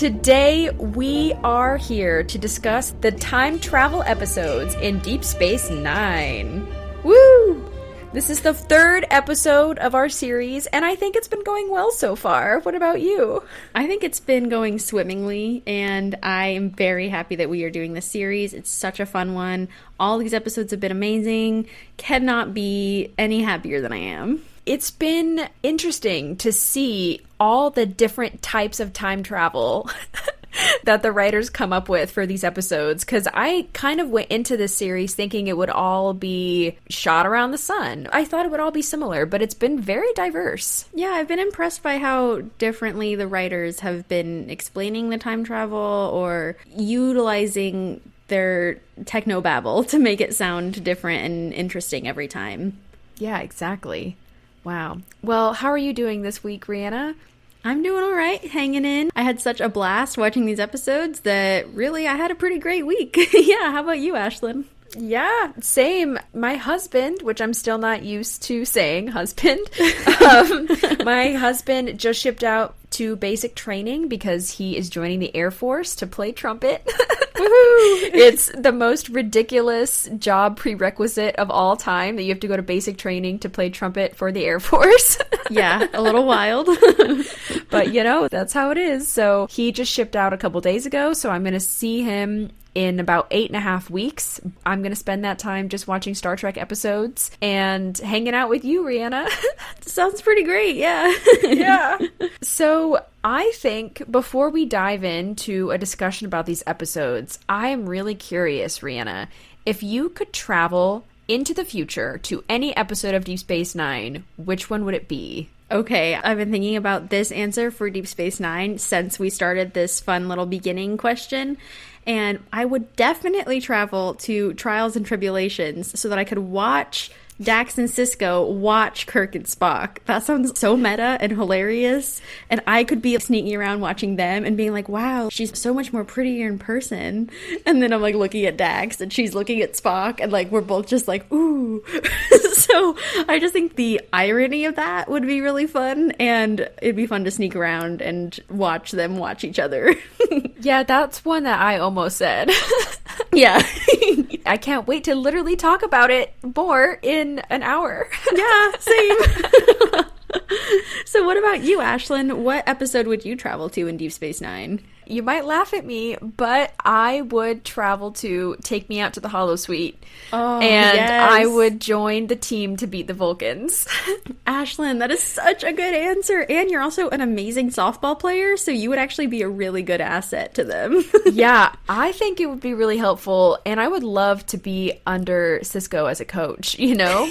Today, we are here to discuss the time travel episodes in Deep Space Nine. Woo! This is the third episode of our series, and I think it's been going well so far. What about you? I think it's been going swimmingly, and I am very happy that we are doing this series. It's such a fun one. All these episodes have been amazing. Cannot be any happier than I am. It's been interesting to see all the different types of time travel that the writers come up with for these episodes because I kind of went into this series thinking it would all be shot around the sun. I thought it would all be similar, but it's been very diverse. Yeah, I've been impressed by how differently the writers have been explaining the time travel or utilizing their techno babble to make it sound different and interesting every time. Yeah, exactly. Wow. Well, how are you doing this week, Rhianna? I'm doing all right, hanging in. I had such a blast watching these episodes that really I had a pretty great week. yeah, how about you, Ashlyn? Yeah, same. My husband, which I'm still not used to saying husband, um, my husband just shipped out to basic training because he is joining the Air Force to play trumpet. it's the most ridiculous job prerequisite of all time that you have to go to basic training to play trumpet for the Air Force. yeah, a little wild. but you know, that's how it is. So he just shipped out a couple days ago. So I'm going to see him in about eight and a half weeks. I'm going to spend that time just watching Star Trek episodes and hanging out with you, Rhianna. Sounds pretty great. Yeah. yeah. So I think before we dive into a discussion about these episodes, I am really curious, Rhianna, if you could travel into the future to any episode of Deep Space Nine, which one would it be? Okay, I've been thinking about this answer for Deep Space Nine since we started this fun little beginning question. And I would definitely travel to Trials and Tribulations so that I could watch Dax and Sisko watch Kirk and Spock. That sounds so meta and hilarious. And I could be sneaking around watching them and being like, wow, she's so much more prettier in person. And then I'm like looking at Dax and she's looking at Spock and like we're both just like, ooh. so I just think the irony of that would be really fun. And it'd be fun to sneak around and watch them watch each other. yeah, that's one that I almost said. yeah. I can't wait to literally talk about it more in an hour. yeah, same. so, what about you, Ashlyn? What episode would you travel to in Deep Space Nine? You might laugh at me, but I would travel to take me out to the Holosuite. Oh, and yes. I would join the team to beat the Vulcans. Ashlyn, that is such a good answer. And you're also an amazing softball player, so you would actually be a really good asset to them. yeah, I think it would be really helpful, and I would love to be under Sisko as a coach, you know?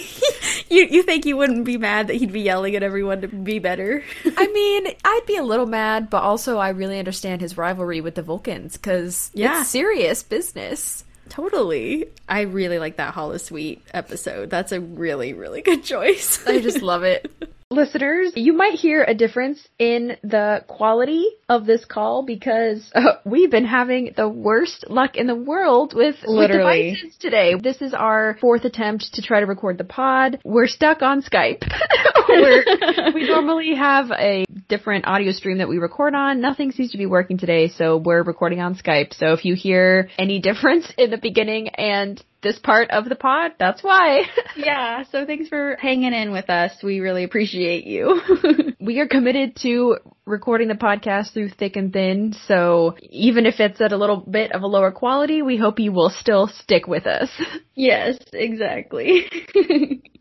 you you think you wouldn't be mad that he'd be yelling at everyone to be better? I mean, I'd be a little mad, but also I really understand his rivalry with the Vulcans because yeah. it's serious business. Totally. I really like that Holosuite episode. That's a really, really good choice. I just love it. Listeners, you might hear a difference in the quality of this call because uh, we've been having the worst luck in the world with, with devices today. This is our fourth attempt to try to record the pod. We're stuck on Skype. we normally have a different audio stream that we record on. Nothing seems to be working today, so we're recording on Skype. So if you hear any difference in the beginning and this part of the pod, that's why. yeah, so thanks for hanging in with us. We really appreciate you. we are committed to recording the podcast through thick and thin, so even if it's at a little bit of a lower quality, we hope you will still stick with us. Yes, exactly.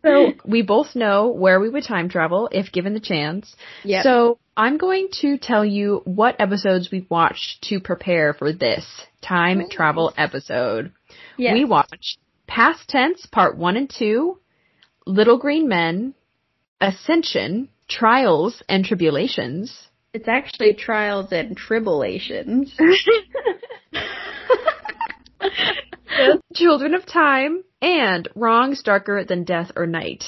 so we both know where we would time travel if given the chance. Yeah. So I'm going to tell you what episodes we've watched to prepare for this time Ooh. travel episode. Yes. We watched Past Tense Part 1 and 2, Little Green Men, Ascension, Trials and Tribulations. It's actually Trials and Tribble-ations. Children of Time, and Wrongs Darker Than Death or Night.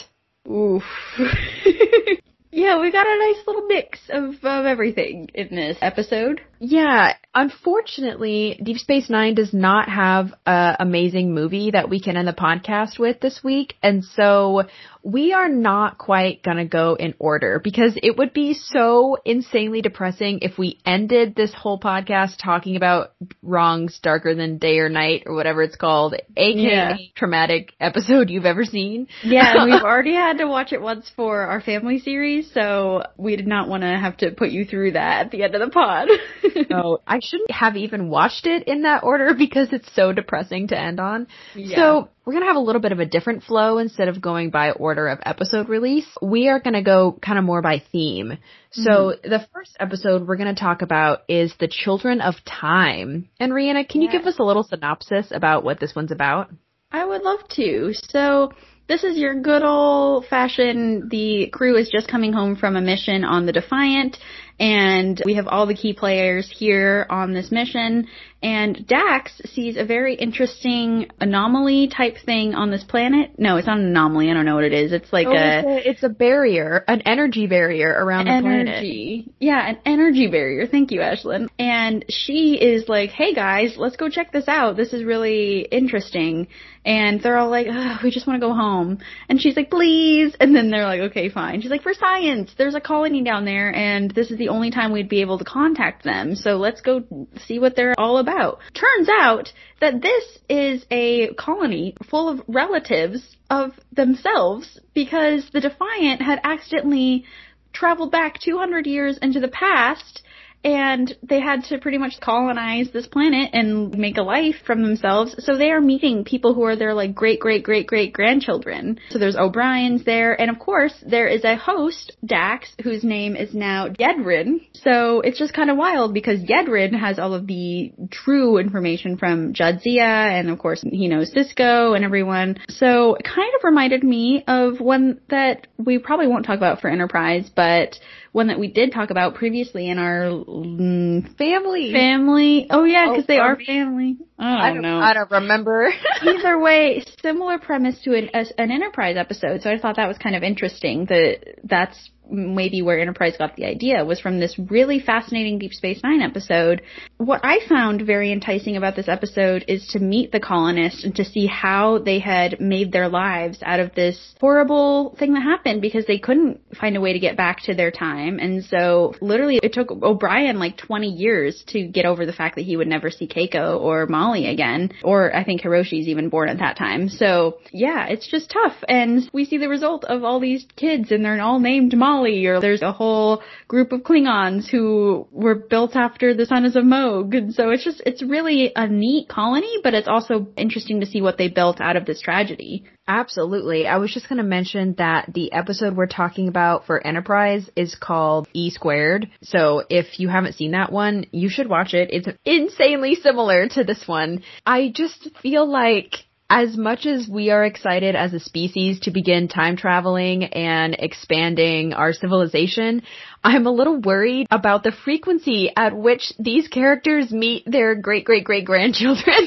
Oof. yeah, we got a nice little mix of, of everything in this episode. Yeah, unfortunately, Deep Space Nine does not have an amazing movie that we can end the podcast with this week, and so we are not quite gonna go in order because it would be so insanely depressing if we ended this whole podcast talking about wrongs darker than day or night or whatever it's called, aka yeah. traumatic episode you've ever seen. Yeah, and we've already had to watch it once for our family series, so we did not want to have to put you through that at the end of the pod. so oh, I shouldn't have even watched it in that order because it's so depressing to end on. Yeah. So we're going to have a little bit of a different flow instead of going by order of episode release. We are going to go kind of more by theme. So mm-hmm. the first episode we're going to talk about is The Children of Time. And Rhianna, can you give us a little synopsis about what this one's about? I would love to. So this is your good old fashioned, the crew is just coming home from a mission on the Defiant, and we have all the key players here on this mission, and Dax sees a very interesting anomaly type thing on this planet. No, it's not an anomaly. I don't know what it is. It's like oh, a, it's a, it's a barrier, an energy barrier around the planet energy. planet. Yeah, an energy barrier. Thank you, Ashlyn. And she is like, "Hey guys, let's go check this out. This is really interesting." And they're all like, "We just want to go home." And she's like, "Please." And then they're like, "Okay, fine." She's like, "For science, there's a colony down there, and this is the only time we'd be able to contact them. So let's go see what they're all about." About. Turns out that this is a colony full of relatives of themselves because the Defiant had accidentally traveled back 200 years into the past and they had to pretty much colonize this planet and make a life from themselves. So they are meeting people who are their like great great great great grandchildren. So there's O'Brien's there, and of course there is a host, Dax, whose name is now Yedrin. So it's just kind of wild because Yedrin has all of the true information from Jadzia, and of course he knows Sisko and everyone. So it kind of reminded me of one that we probably won't talk about for Enterprise, but one that we did talk about previously in our mm, family. Family. Oh yeah, because oh, they are family. Oh, I don't know. I don't remember. Either way, similar premise to an, an Enterprise episode. So I thought that was kind of interesting. That that's maybe where Enterprise got the idea was from this really fascinating Deep Space Nine episode. What I found very enticing about this episode is to meet the colonists and to see how they had made their lives out of this horrible thing that happened because they couldn't find a way to get back to their time. And so literally it took O'Brien like 20 years to get over the fact that he would never see Keiko or Molly again. Or I think Hiroshi's even born at that time. So yeah, it's just tough. And we see the result of all these kids and they're all named Molly or there's a whole group of Klingons who were built after the Sons of Mogh. And so it's just, it's really a neat colony, but it's also interesting to see what they built out of this tragedy. Absolutely. I was just going to mention that the episode we're talking about for Enterprise is called E Squared. So if you haven't seen that one, you should watch it. It's insanely similar to this one. I just feel like as much as we are excited as a species to begin time traveling and expanding our civilization, I'm a little worried about the frequency at which these characters meet their great great great grandchildren.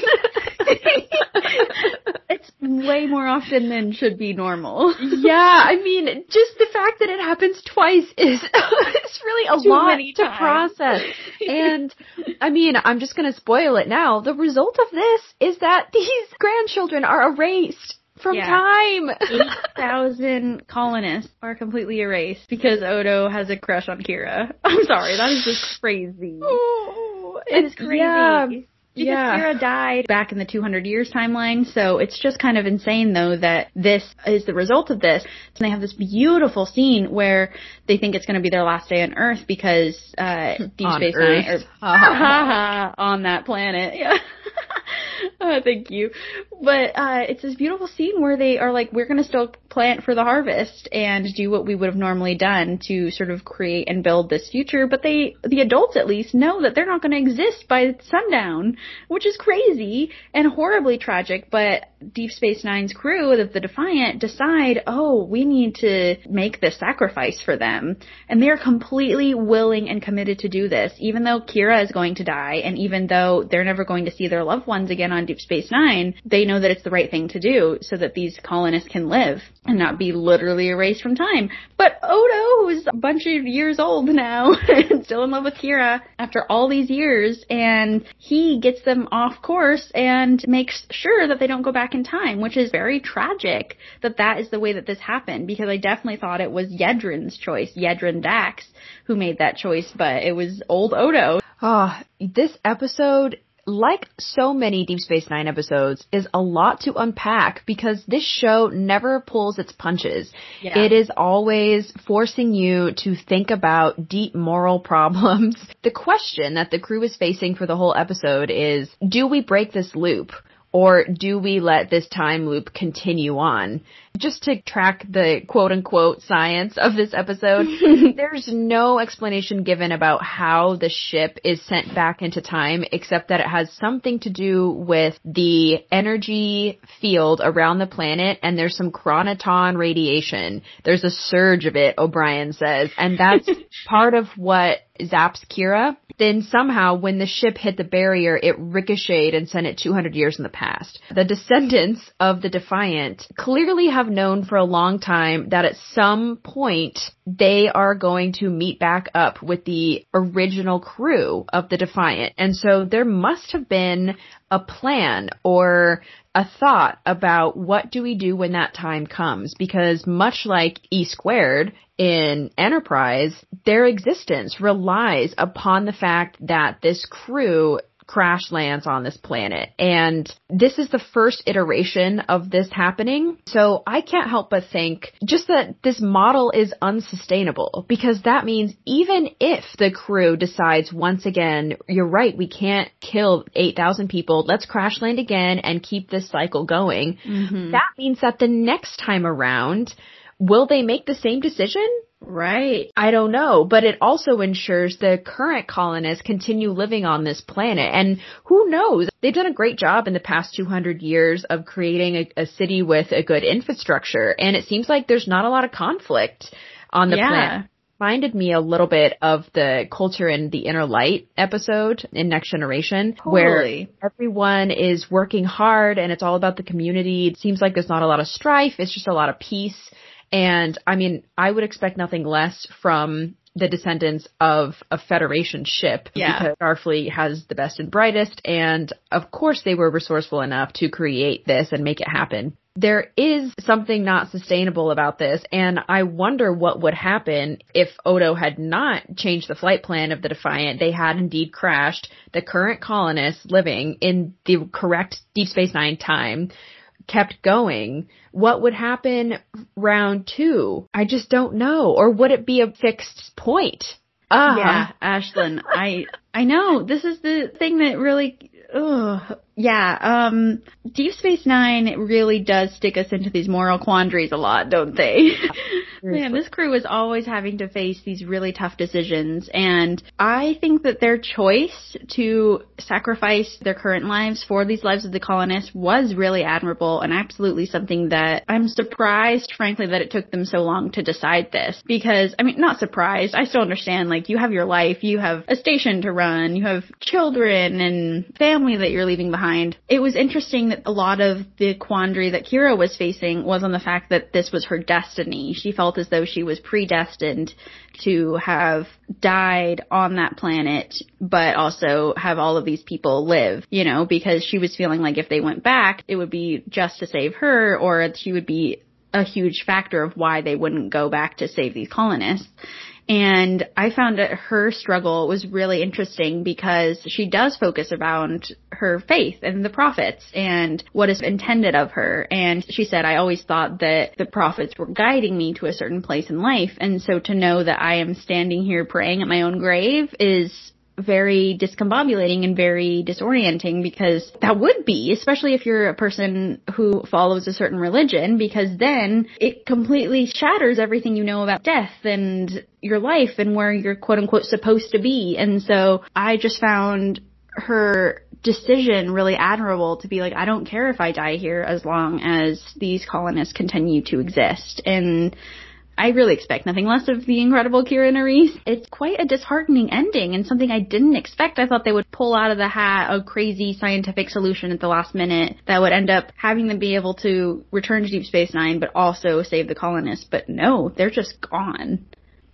way more often than should be normal. yeah, I mean, just the fact that it happens twice is it's really a Too lot to process. And I mean, I'm just going to spoil it now. The result of this is that these grandchildren are erased from yeah. time. 8,000 colonists are completely erased because Odo has a crush on Kira. I'm sorry, that is just crazy. Oh, it's crazy. Yeah. Because yeah. Kira died back in the 200 years timeline, so it's just kind of insane though that this is the result of this. And they have this beautiful scene where they think it's going to be their last day on Earth because uh, Deep on Space Nine are on that planet. Yeah. oh, thank you. But uh, it's this beautiful scene where they are like, we're going to still plant for the harvest and do what we would have normally done to sort of create and build this future. But they, the adults at least, know that they're not going to exist by sundown, which is crazy and horribly tragic. But Deep Space Nine's crew, the, the Defiant, decide, oh, we need to make this sacrifice for them. And they're completely willing and committed to do this, even though Kira is going to die and even though they're never going to see their loved ones again on Deep Space Nine, they know know that it's the right thing to do so that these colonists can live and not be literally erased from time. But Odo, who's a bunch of years old now, still in love with Kira after all these years, and he gets them off course and makes sure that they don't go back in time, which is very tragic that that is the way that this happened because I definitely thought it was Yedrin's choice, Yedrin Dax, who made that choice, but it was old Odo. Oh, this episode like so many Deep Space Nine episodes, is a lot to unpack because this show never pulls its punches. Yeah. It is always forcing you to think about deep moral problems. The question that the crew is facing for the whole episode is, do we break this loop? Or do we let this time loop continue on? Just to track the quote unquote science of this episode, there's no explanation given about how the ship is sent back into time except that it has something to do with the energy field around the planet and there's some chronoton radiation. There's a surge of it, O'Brien says, and that's part of what zaps Kira, then somehow when the ship hit the barrier, it ricocheted and sent it 200 years in the past. The descendants of the Defiant clearly have known for a long time that at some point they are going to meet back up with the original crew of the Defiant. And so there must have been a plan or a thought about what do we do when that time comes? Because much like E squared in Enterprise, their existence relies upon the fact that this crew crash lands on this planet. And this is the first iteration of this happening. So I can't help but think just that this model is unsustainable because that means even if the crew decides once again, you're right, we can't kill 8,000 people, let's crash land again and keep this cycle going. Mm-hmm. That means that the next time around, will they make the same decision? Right. I don't know, but it also ensures the current colonists continue living on this planet. And who knows? They've done a great job in the past 200 years of creating a, a city with a good infrastructure. And it seems like there's not a lot of conflict on the yeah. planet reminded me a little bit of the culture in the inner light episode in next generation totally. where everyone is working hard and it's all about the community it seems like there's not a lot of strife it's just a lot of peace and I mean, I would expect nothing less from the descendants of a Federation ship yeah. because Starfleet has the best and brightest, and of course they were resourceful enough to create this and make it happen. There is something not sustainable about this, and I wonder what would happen if Odo had not changed the flight plan of the Defiant. They had indeed crashed. The current colonists living in the correct Deep Space Nine time kept going, what would happen round two? I just don't know. Or would it be a fixed point? Ah. Yeah, Ashlyn, I I know this is the thing that really ugh, yeah, um, Deep Space Nine really does stick us into these moral quandaries a lot, don't they? Man, this crew is always having to face these really tough decisions, and I think that their choice to sacrifice their current lives for these lives of the colonists was really admirable and absolutely something that I'm surprised, frankly, that it took them so long to decide this. Because, I mean, not surprised, I still understand, like, you have your life, you have a station to run, you have children and family that you're leaving behind behind. It was interesting that a lot of the quandary that Kira was facing was on the fact that this was her destiny. She felt as though she was predestined to have died on that planet, but also have all of these people live, you know, because she was feeling like if they went back, it would be just to save her or she would be a huge factor of why they wouldn't go back to save these colonists. And I found that her struggle was really interesting because she does focus around her faith and the prophets and what is intended of her. And she said, I always thought that the prophets were guiding me to a certain place in life. And so to know that I am standing here praying at my own grave is very discombobulating and very disorienting because that would be, especially if you're a person who follows a certain religion, because then it completely shatters everything you know about death and your life and where you're quote unquote supposed to be. And so I just found her decision really admirable to be like, I don't care if I die here as long as these colonists continue to exist. And I really expect nothing less of the incredible Kira Nerys. It's quite a disheartening ending and something I didn't expect. I thought they would pull out of the hat a crazy scientific solution at the last minute that would end up having them be able to return to Deep Space Nine, but also save the colonists. But no, they're just gone.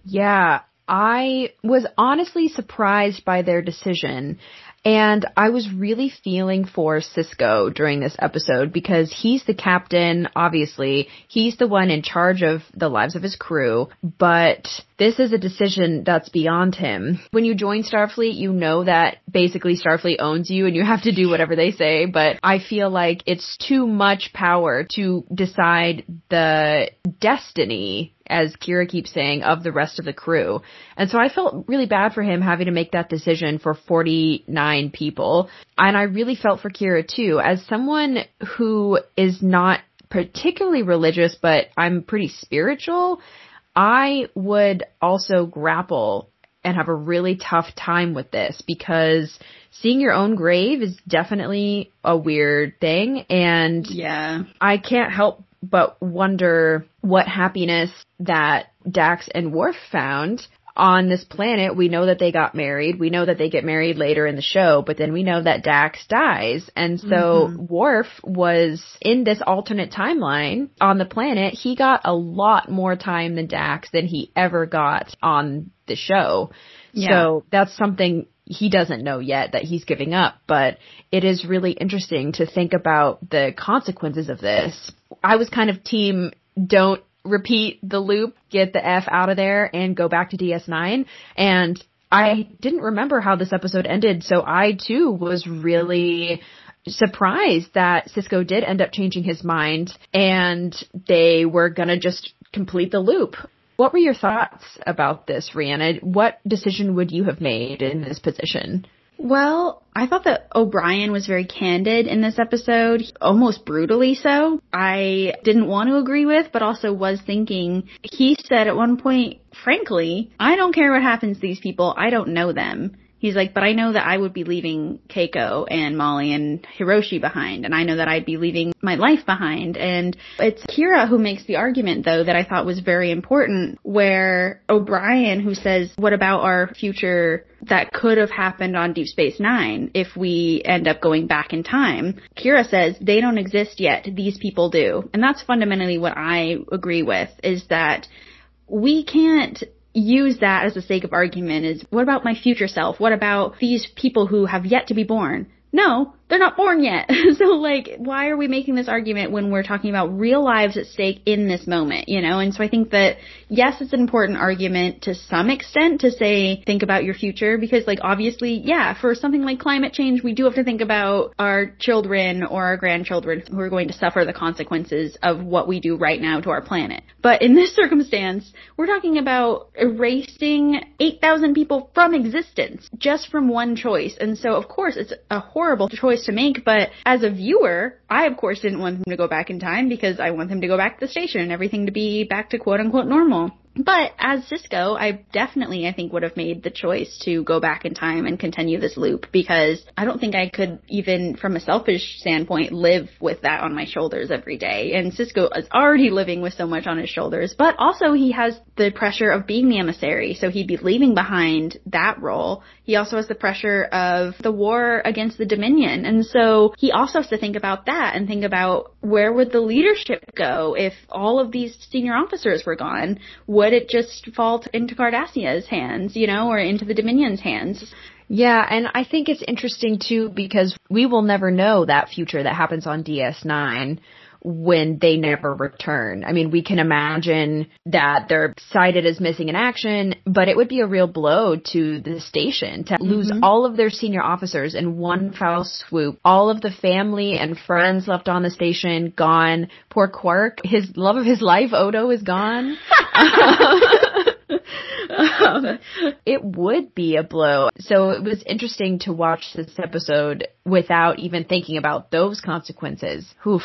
Yeah, I was honestly surprised by their decision. And I was really feeling for Sisko during this episode because he's the captain, obviously. He's the one in charge of the lives of his crew, but this is a decision that's beyond him. When you join Starfleet, you know that basically Starfleet owns you and you have to do whatever they say, but I feel like it's too much power to decide the destiny as Kira keeps saying, of the rest of the crew. And so I felt really bad for him having to make that decision for 49 people. And I really felt for Kira too, as someone who is not particularly religious, but I'm pretty spiritual. I would also grapple and have a really tough time with this because seeing your own grave is definitely a weird thing and yeah. I can't help but wonder what happiness that Dax and Worf found on this planet. We know that they got married. We know that they get married later in the show, but then we know that Dax dies. And so mm-hmm. Worf was in this alternate timeline on the planet. He got a lot more time than Dax than he ever got on the show. Yeah. So that's something he doesn't know yet that he's giving up, but it is really interesting to think about the consequences of this. I was kind of team don't repeat the loop, get the F out of there and go back to DS9 and I didn't remember how this episode ended, so I too was really surprised that Sisko did end up changing his mind and they were gonna just complete the loop. What were your thoughts about this, Rhianna? What decision would you have made in this position? Well, I thought that O'Brien was very candid in this episode, almost brutally so. I didn't want to agree with, but also was thinking, he said at one point, frankly, I don't care what happens to these people, I don't know them. He's like, but I know that I would be leaving Keiko and Molly and Hiroshi behind, and I know that I'd be leaving my life behind. And it's Kira who makes the argument, though, that I thought was very important, where O'Brien, who says, what about our future that could have happened on Deep Space Nine if we end up going back in time? Kira says, they don't exist yet, these people do. And that's fundamentally what I agree with, is that we can't use that as the sake of argument is what about my future self? What about these people who have yet to be born? No, they're not born yet. so like, why are we making this argument when we're talking about real lives at stake in this moment, you know? And so I think that yes, it's an important argument to some extent to say, think about your future because like obviously, yeah, for something like climate change, we do have to think about our children or our grandchildren who are going to suffer the consequences of what we do right now to our planet. But in this circumstance, we're talking about erasing 8,000 people from existence just from one choice. And so of course it's a horrible choice choice to make, but as a viewer, I of course didn't want them to go back in time because I want them to go back to the station and everything to be back to quote unquote normal. But as Sisko, I definitely, I think, would have made the choice to go back in time and continue this loop because I don't think I could even, from a selfish standpoint, live with that on my shoulders every day. And Sisko is already living with so much on his shoulders, but also he has the pressure of being the emissary, so he'd be leaving behind that role. He also has the pressure of the war against the Dominion, and so he also has to think about that and think about where would the leadership go if all of these senior officers were gone? Would it just fall into Cardassia's hands, you know, or into the Dominion's hands? Yeah, and I think it's interesting too because we will never know that future that happens on DS9 when they never return. I mean, we can imagine that they're cited as missing in action, but it would be a real blow to the station to mm-hmm. lose all of their senior officers in one foul swoop. All of the family and friends left on the station gone. Poor Quark, his love of his life, Odo, is gone. um, it would be a blow. So it was interesting to watch this episode without even thinking about those consequences. Oof.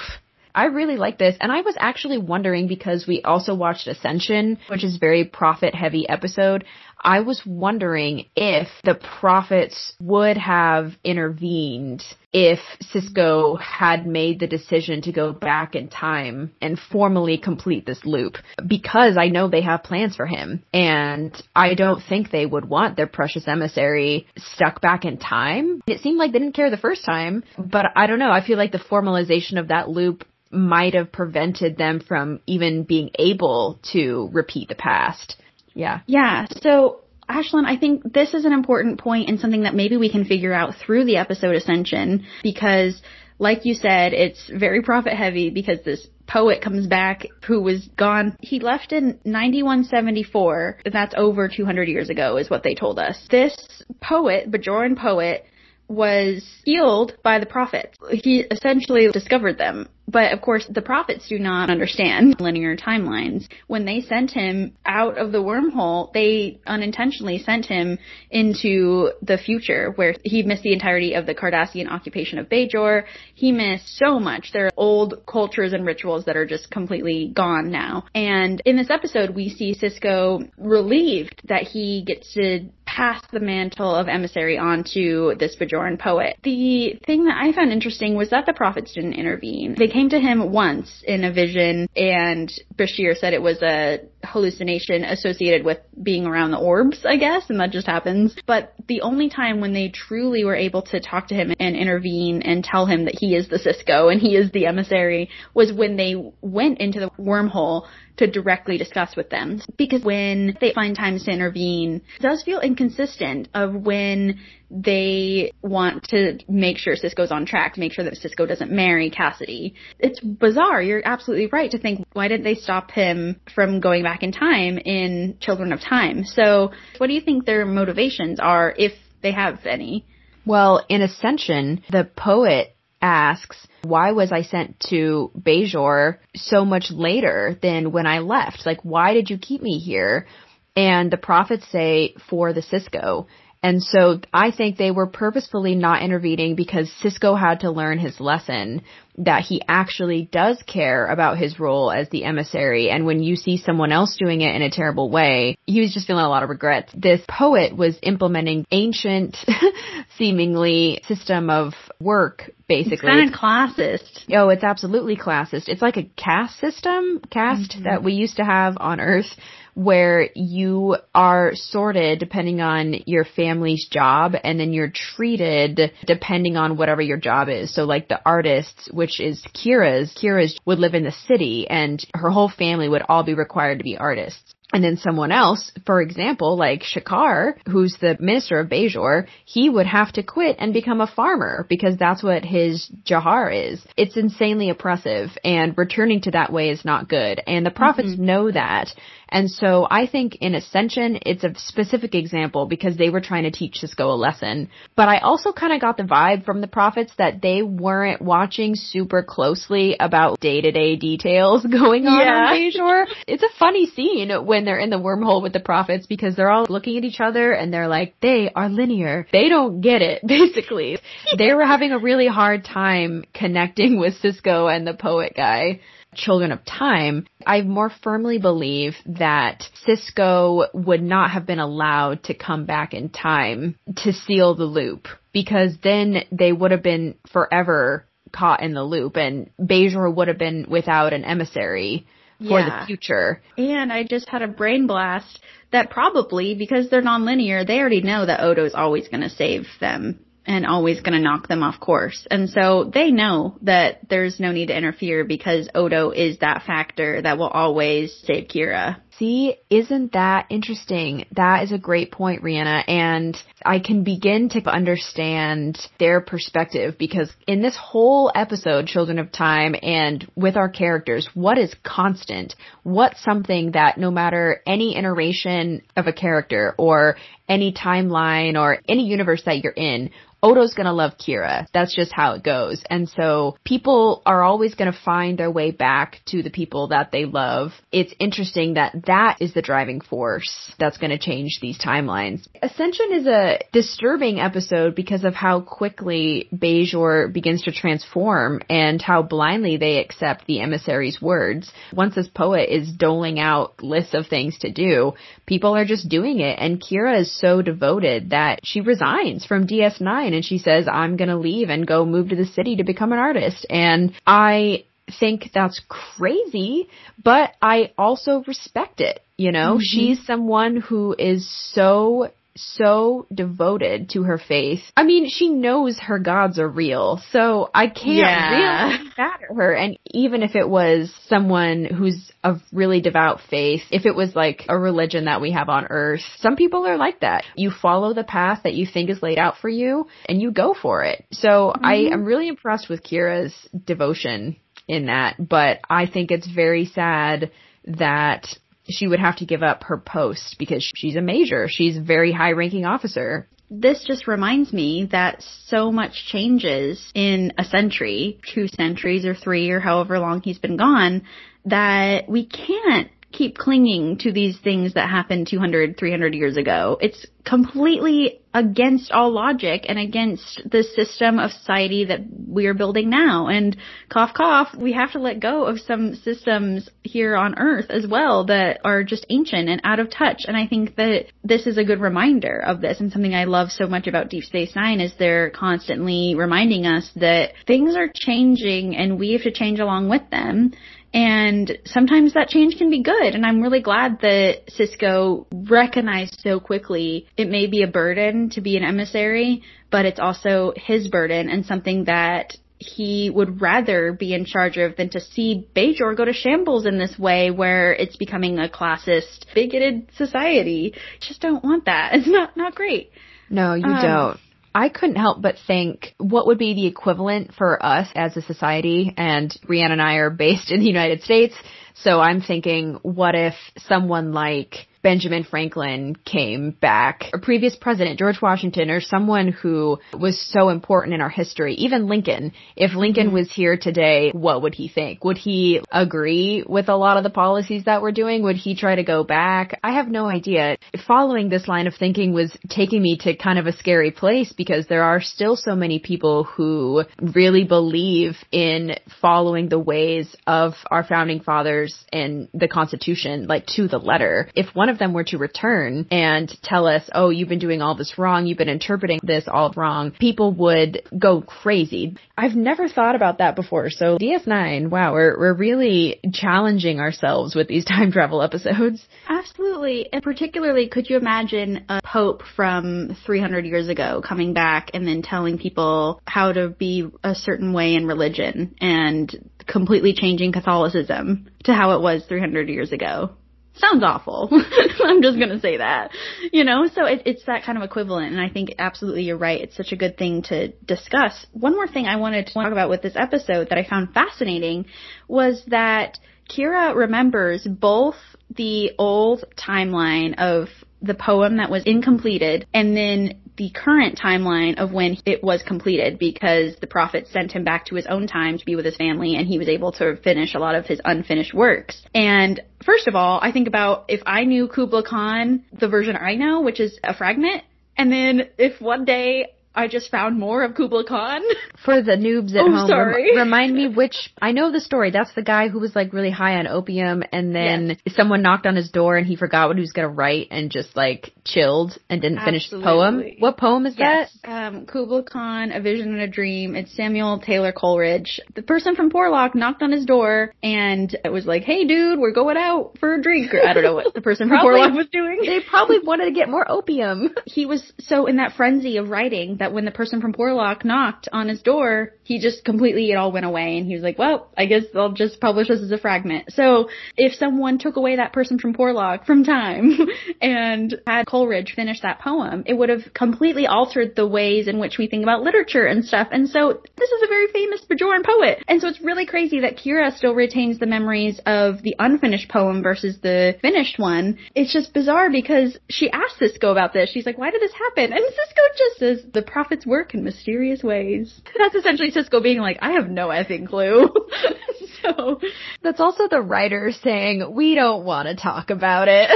I really like this. And I was actually wondering because we also watched Ascension, which is very prophet heavy episode. I was wondering if the prophets would have intervened if Sisko had made the decision to go back in time and formally complete this loop because I know they have plans for him and I don't think they would want their precious emissary stuck back in time. It seemed like they didn't care the first time, but I don't know. I feel like the formalization of that loop might have prevented them from even being able to repeat the past. Yeah. Yeah. So Ashlyn, I think this is an important point and something that maybe we can figure out through the episode Ascension because like you said, it's very prophet heavy because this poet comes back who was gone. He left in 9174. That's over 200 years ago is what they told us. This poet, Bajoran poet, was healed by the prophets. He essentially discovered them. But of course, the prophets do not understand linear timelines. When they sent him out of the wormhole, they unintentionally sent him into the future where he missed the entirety of the Cardassian occupation of Bajor. He missed so much. There are old cultures and rituals that are just completely gone now. And in this episode, we see Sisko relieved that he gets to pass the mantle of emissary onto this Bajoran poet. The thing that I found interesting was that the prophets didn't intervene. They came to him once in a vision, and Bashir said it was a hallucination associated with being around the orbs, I guess, and that just happens. But the only time when they truly were able to talk to him and intervene and tell him that he is the Sisko and he is the emissary was when they went into the wormhole to directly discuss with them. Because when they find times to intervene, it does feel inconsistent of when they want to make sure Sisko's on track, make sure that Sisko doesn't marry Cassidy. It's bizarre. You're absolutely right to think, why didn't they stop him from going back in time in Children of Time? So what do you think their motivations are, if they have any? Well, in Ascension, the poet asks, why was I sent to Bajor so much later than when I left? Like, why did you keep me here? And the prophets say, for the Sisko. And so I think they were purposefully not intervening because Sisko had to learn his lesson that he actually does care about his role as the emissary. And when you see someone else doing it in a terrible way, he was just feeling a lot of regret. This poet was implementing ancient, seemingly system of work, basically. It's kind of classist. Oh, it's absolutely classist. It's like a caste system, caste mm-hmm. that we used to have on Earth where you are sorted depending on your family's job and then you're treated depending on whatever your job is. So like the artists, which is Kira's, Kira's would live in the city and her whole family would all be required to be artists. And then someone else, for example, like Shakaar, who's the minister of Bajor, he would have to quit and become a farmer because that's what his D'jarra is. It's insanely oppressive and returning to that way is not good. And the prophets mm-hmm. know that. And so I think in Ascension, it's a specific example because they were trying to teach Sisko a lesson. But I also kind of got the vibe from the prophets that they weren't watching super closely about day to day details going on yeah. on Bajor. it's a funny scene when they're in the wormhole with the prophets because they're all looking at each other and they're like, they are linear. They don't get it, basically. they were having a really hard time connecting with Sisko and the poet guy. Children of Time, I more firmly believe that Sisko would not have been allowed to come back in time to seal the loop because then they would have been forever caught in the loop and Bajor would have been without an emissary for yeah. the future. And I just had a brain blast that probably because they're nonlinear, they already know that Odo's always going to save them and always going to knock them off course. And so they know that there's no need to interfere because Odo is that factor that will always save Kira. See, isn't that interesting? That is a great point, Rhianna. And I can begin to understand their perspective because in this whole episode, Children of Time, and with our characters, what is constant? What's something that no matter any iteration of a character or any timeline or any universe that you're in, Odo's gonna love Kira. That's just how it goes. And so people are always gonna find their way back to the people that they love. It's interesting that that is the driving force that's gonna change these timelines. Ascension is a disturbing episode because of how quickly Bajor begins to transform and how blindly they accept the emissary's words. Once this poet is doling out lists of things to do, people are just doing it. And Kira is so devoted that she resigns from DS9 and she says, I'm gonna leave and go move to the city to become an artist. And I think that's crazy, but I also respect it. You know, mm-hmm. she's someone who is so so devoted to her faith. I mean, she knows her gods are real, so I can't yeah. really mad at her. And even if it was someone who's of really devout faith, if it was like a religion that we have on earth, some people are like that. You follow the path that you think is laid out for you and you go for it. So mm-hmm. I am really impressed with Kira's devotion in that, but I think it's very sad that she would have to give up her post because she's a major. She's a very high ranking officer. This just reminds me that so much changes in a century, two centuries or three or however long he's been gone, that we can't keep clinging to these things that happened 200, 300 years ago. It's completely against all logic and against the system of society that we are building now. And cough cough, we have to let go of some systems here on earth as well that are just ancient and out of touch. And I think that this is a good reminder of this and something I love so much about Deep Space Nine is they're constantly reminding us that things are changing and we have to change along with them. And sometimes that change can be good. And I'm really glad that Sisko recognized so quickly it may be a burden to be an emissary, but it's also his burden and something that he would rather be in charge of than to see Bajor go to shambles in this way where it's becoming a classist, bigoted society. Just don't want that. It's not, not great. No, you um, don't. I couldn't help but think what would be the equivalent for us as a society, and Rhiannon and I are based in the United States, so I'm thinking, what if someone like Benjamin Franklin came back, a previous president, George Washington, or someone who was so important in our history, even Lincoln. If Lincoln mm-hmm. was here today, what would he think? Would he agree with a lot of the policies that we're doing? Would he try to go back? I have no idea. Following this line of thinking was taking me to kind of a scary place because there are still so many people who really believe in following the ways of our founding fathers and the Constitution, like to the letter. If one of of them were to return and tell us, oh, you've been doing all this wrong, you've been interpreting this all wrong, people would go crazy. I've never thought about that before. So DS9, wow, we're, we're really challenging ourselves with these time travel episodes. Absolutely. And particularly, could you imagine a pope from 300 years ago coming back and then telling people how to be a certain way in religion and completely changing Catholicism to how it was 300 years ago? Sounds awful. I'm just gonna say that. You know, so it, it's that kind of equivalent, and I think absolutely you're right. It's such a good thing to discuss. One more thing I wanted to talk about with this episode that I found fascinating was that Kira remembers both the old timeline of the poem that was incompleted and then the current timeline of when it was completed because the prophet sent him back to his own time to be with his family and he was able to finish a lot of his unfinished works. And first of all, I think about if I knew Kubla Khan, the version I know, which is a fragment, and then if one day I just found more of Kubla Khan. For the noobs at oh, home, sorry. Rem- remind me which, I know the story. That's the guy who was like really high on opium and then yes. someone knocked on his door and he forgot what he was going to write and just like chilled and didn't Absolutely. finish the poem. What poem is yes. that? Um, Kubla Khan, A Vision and a Dream. It's Samuel Taylor Coleridge. The person from Porlock knocked on his door and it was like, hey dude, we're going out for a drink. Or I don't know what the person from Porlock was doing. They probably wanted to get more opium. he was so in that frenzy of writing that when the person from Porlock knocked on his door, he just completely, it all went away and he was like, well, I guess I'll just publish this as a fragment. So if someone took away that person from Porlock from time and had Coleridge finish that poem, it would have completely altered the ways in which we think about literature and stuff. And so this is a very famous Bajoran poet. And so it's really crazy that Kira still retains the memories of the unfinished poem versus the finished one. It's just bizarre because she asked Sisko about this. She's like, why did this happen? And Sisko just says the prophets work in mysterious ways. That's essentially Sisko being like, I have no effing clue. so that's also the writer saying, we don't want to talk about it.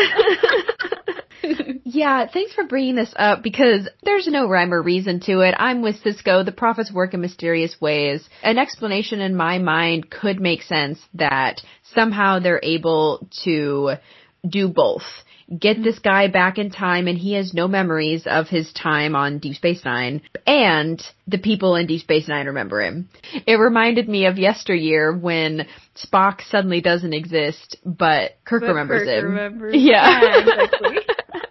yeah, thanks for bringing this up because there's no rhyme or reason to it. I'm with Sisko. The prophets work in mysterious ways. An explanation in my mind could make sense that somehow they're able to do both get this guy back in time and he has no memories of his time on Deep Space Nine and the people in Deep Space Nine remember him. It reminded me of yesteryear when Spock suddenly doesn't exist, but Kirk but remembers Kirk him. Remembers. Yeah. yeah exactly.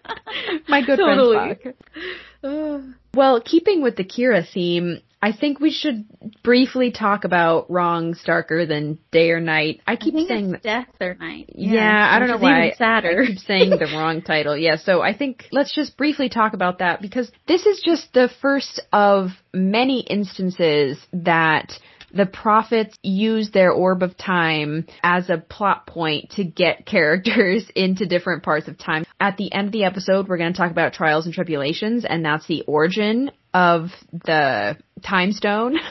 My good totally. friend Spock. well, keeping with the Kira theme, I think we should briefly talk about wrongs darker than day or night. I keep I saying death or night. Yeah, yeah I don't know why. Sadder. I keep saying the wrong title. Yeah, so I think let's just briefly talk about that because this is just the first of many instances that the prophets use their orb of time as a plot point to get characters into different parts of time. At the end of the episode, we're going to talk about trials and tribulations, and that's the origin of the time stone.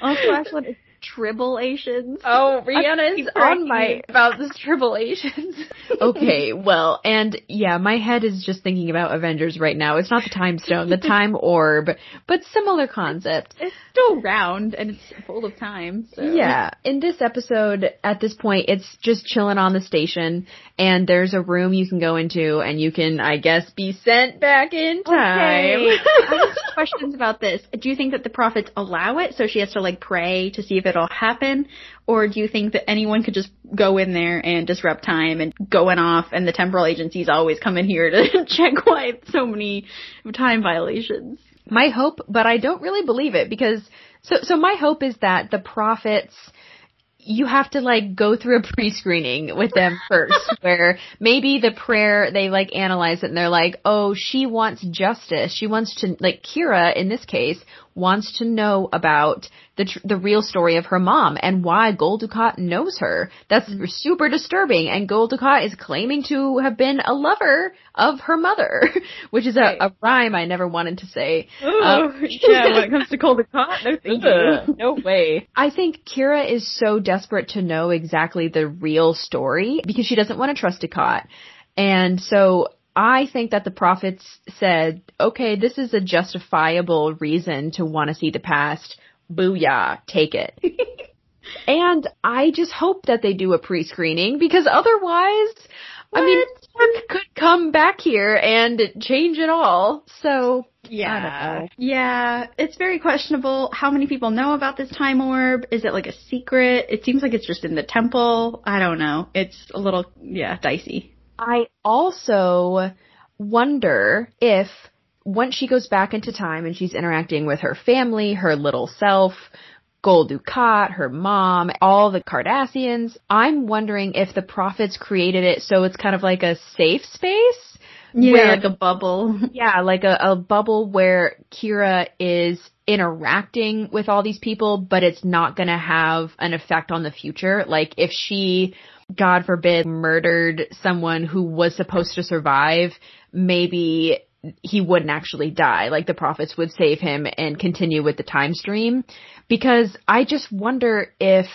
also, tribulations. Oh, Rhianna is on my about the Tribble-ations. okay, well, and yeah, my head is just thinking about Avengers right now. It's not the time stone, the time orb, but similar concept. It's still round and it's full of time. So. Yeah. In this episode, at this point, it's just chilling on the station and there's a room you can go into and you can, I guess, be sent back in time. Okay. I have questions about this. Do you think that the prophets allow it so she has to like pray to see if it'll happen? Or do you think that anyone could just go in there and disrupt time and going off and the temporal agencies always come in here to check why so many time violations? My hope, but I don't really believe it because so so my hope is that the prophets you have to like go through a pre-screening with them first where maybe the prayer they like analyze it and they're like oh she wants justice she wants to like kira in this case wants to know about the tr- the real story of her mom and why Gul Dukat knows her. That's mm-hmm. super disturbing. And Gul Dukat is claiming to have been a lover of her mother, which is a, a rhyme I never wanted to say. Ooh, um, yeah, when it comes to Gul Dukat, no thank you. no way. I think Kira is so desperate to know exactly the real story because she doesn't want to trust Dukat. And so I think that the prophets said, okay, this is a justifiable reason to want to see the past. Booyah, take it. and I just hope that they do a pre-screening because otherwise, what? I mean, Mark could come back here and change it all. So, yeah. Yeah, it's very questionable. How many people know about this time orb? Is it like a secret? It seems like it's just in the temple. I don't know. It's a little, yeah, dicey. I also wonder if once she goes back into time and she's interacting with her family, her little self, Gul Dukat, her mom, all the Cardassians, I'm wondering if the prophets created it so it's kind of like a safe space. Yeah, where, like a bubble. Yeah, like a, a bubble where Kira is interacting with all these people, but it's not gonna have an effect on the future. Like if she God forbid, murdered someone who was supposed to survive, maybe he wouldn't actually die. Like the prophets would save him and continue with the time stream. Because I just wonder if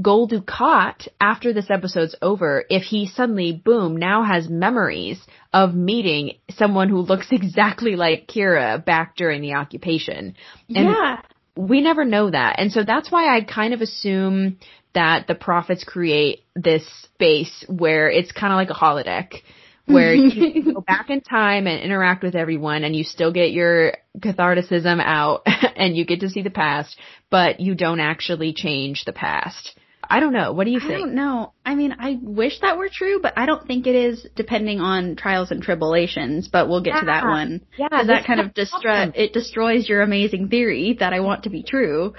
Gul Dukat, after this episode's over, if he suddenly, boom, now has memories of meeting someone who looks exactly like Kira back during the occupation. And yeah. We never know that. And so that's why I kind of assume that the prophets create this space where it's kind of like a holodeck where you go back in time and interact with everyone and you still get your catharticism out and you get to see the past, but you don't actually change the past. I don't know. What do you think? I don't know. I mean, I wish that were true, but I don't think it is depending on Trials and Tribble-ations, but we'll get yeah. to that one. Yeah. Cause that kind of destroy, it destroys your amazing theory that I want to be true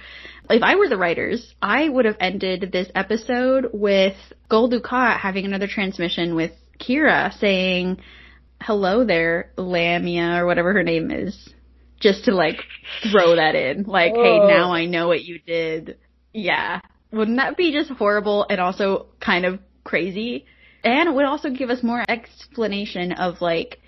if I were the writers, I would have ended this episode with Gul Dukat having another transmission with Kira saying, hello there, Lamia, or whatever her name is. Just to like throw that in. Like, Whoa. hey, oh. now I know what you did. Yeah. Wouldn't that be just horrible and also kind of crazy? And it would also give us more explanation of like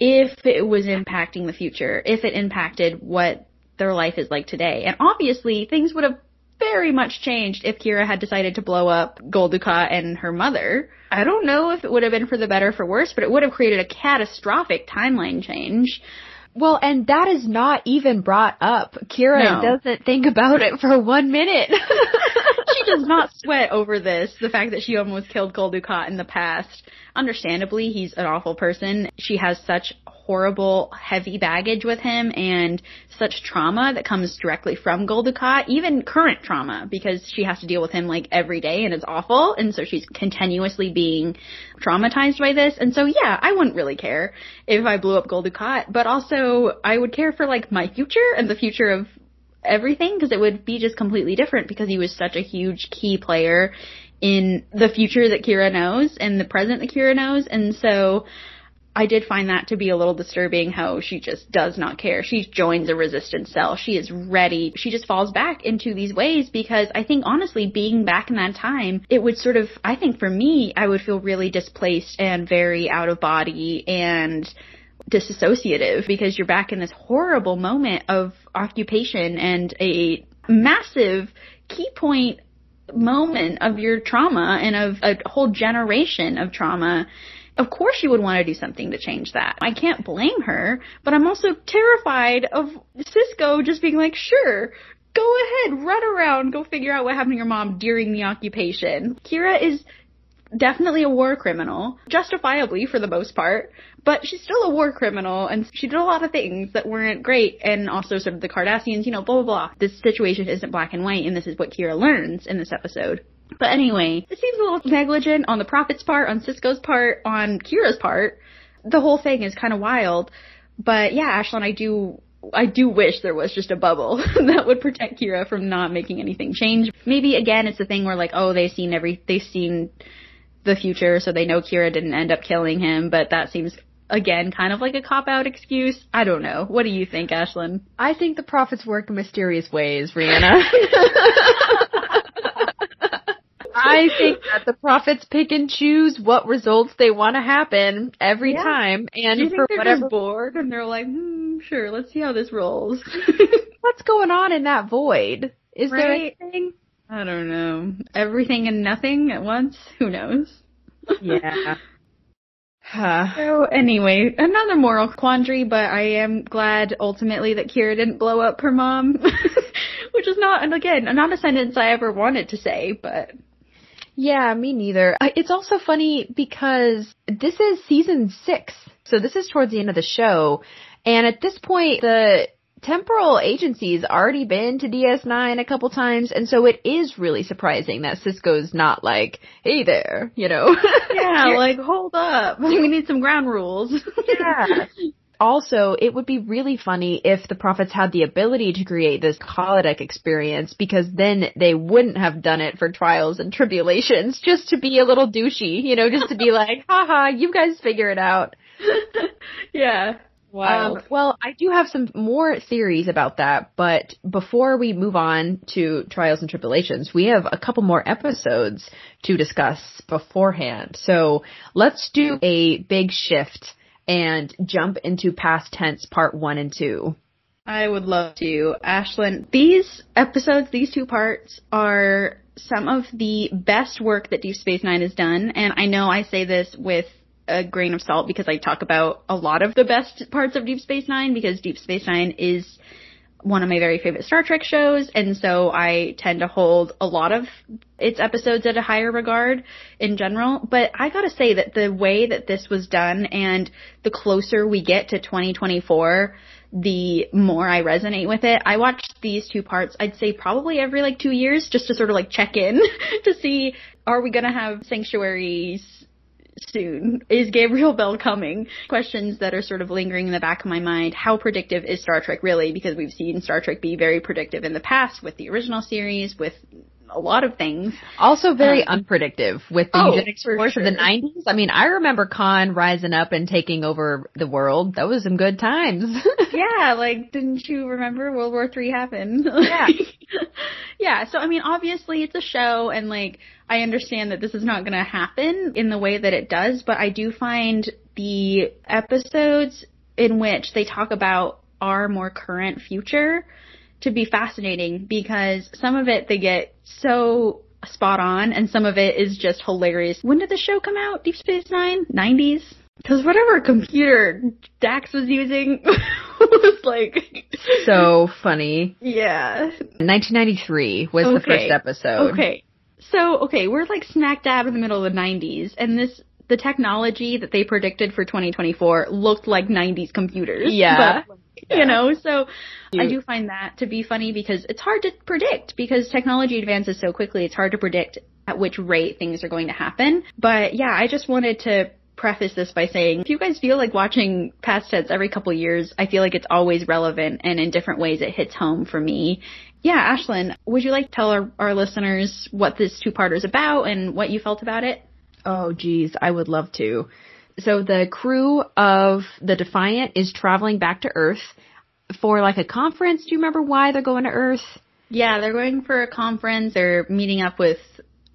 if it was impacting the future, if it impacted what their life is like today. And obviously things would have very much changed if Kira had decided to blow up Gul Dukat and her mother. I don't know if it would have been for the better or for worse, but it would have created a catastrophic timeline change. Well, and that is not even brought up. Kira no. doesn't think about it for one minute. she does not sweat over this, the fact that she almost killed Gul Dukat in the past. Understandably, he's an awful person. She has such horrible, heavy baggage with him and such trauma that comes directly from Gul even current trauma, because she has to deal with him like every day and it's awful. And so she's continuously being traumatized by this. And so yeah, I wouldn't really care if I blew up Gul but also I would care for like my future and the future of everything because it would be just completely different because he was such a huge key player in the future that Kira knows and the present that Kira knows. And so I did find that to be a little disturbing how she just does not care. She joins a resistance cell. She is ready. She just falls back into these ways because I think honestly being back in that time, it would sort of, I think for me, I would feel really displaced and very out of body and disassociative because you're back in this horrible moment of occupation and a massive key point moment of your trauma and of a whole generation of trauma of course you would want to do something to change that. I can't blame her, but I'm also terrified of Sisko just being like, sure, go ahead, run around, go figure out what happened to your mom during the occupation. Kira is definitely a war criminal, justifiably for the most part, but she's still a war criminal and she did a lot of things that weren't great and also sort of the Cardassians, you know, blah blah blah. This situation isn't black and white and this is what Kira learns in this episode. But anyway, it seems a little negligent on the Prophet's part, on Sisko's part, on Kira's part. The whole thing is kind of wild. But yeah, Ashlyn, I do I do wish there was just a bubble that would protect Kira from not making anything change. Maybe again, it's the thing where like, oh, they've seen every, they've seen the future, so they know Kira didn't end up killing him. But that seems again kind of like a cop out excuse. I don't know. What do you think, Ashlyn? I think the prophets work in mysterious ways, Rhianna. I think that the prophets pick and choose what results they want to happen every yeah. time, and for whatever just bored and they're like, hmm, sure, let's see how this rolls. What's going on in that void? Is right? there anything? I don't know. Everything and nothing at once? Who knows? Yeah. Huh. So anyway, another moral quandary, but I am glad ultimately that Kira didn't blow up her mom, which is not, and again, not a sentence I ever wanted to say, but yeah, me neither. It's also funny because this is season six. So this is towards the end of the show. And at this point, the temporal agency's already been to DS9 a couple times, and so it is really surprising that Sisko's not like, hey there, you know? Yeah, like, hold up. We need some ground rules. yeah also, it would be really funny if the prophets had the ability to create this holodeck experience because then they wouldn't have done it for Trials and Tribble-ations just to be a little douchey, you know, just to be like, haha, you guys figure it out. yeah. Wow. Um, well, I do have some more theories about that, but before we move on to Trials and Tribble-ations, we have a couple more episodes to discuss beforehand. So let's do a big shift and jump into past tense part one and two. I would love to. Ashlyn, these episodes, these two parts are some of the best work that Deep Space Nine has done, and I know I say this with a grain of salt because I talk about a lot of the best parts of Deep Space Nine because Deep Space Nine is one of my very favorite Star Trek shows, and so I tend to hold a lot of its episodes at a higher regard in general. But I gotta say that the way that this was done and the closer we get to 2024, the more I resonate with it. I watch these two parts, I'd say probably every like two years just to sort of like check in to see are we gonna have sanctuaries soon? Is Gabriel Bell coming? Questions that are sort of lingering in the back of my mind. How predictive is Star Trek really? Because we've seen Star Trek be very predictive in the past with the original series, with a lot of things. Also very um, unpredictive with the oh, eugenics wars sure. of the 90s. I mean, I remember Khan rising up and taking over the world. That was some good times. yeah, like didn't you remember World War Three happened? Yeah. yeah, so I mean, obviously it's a show and like I understand that this is not going to happen in the way that it does, but I do find the episodes in which they talk about our more current future to be fascinating because some of it they get so spot on and some of it is just hilarious. When did the show come out? Deep Space Nine? 90s? Because whatever computer Dax was using was like so funny. Yeah. 1993 was okay. the first episode. Okay. So, okay, we're like smack dab in the middle of the 90s, and this the technology that they predicted for 2024 looked like 90s computers. Yeah. But, you know, so I do find that to be funny because it's hard to predict because technology advances so quickly. It's hard to predict at which rate things are going to happen. But yeah, I just wanted to preface this by saying if you guys feel like watching past tense every couple years, I feel like it's always relevant and in different ways it hits home for me. Yeah, Ashlyn, would you like to tell our, our listeners what this two-parter is about and what you felt about it? Oh, geez, I would love to. So the crew of the Defiant is traveling back to Earth for like a conference. Do you remember why they're going to Earth? Yeah, they're going for a conference. They're meeting up with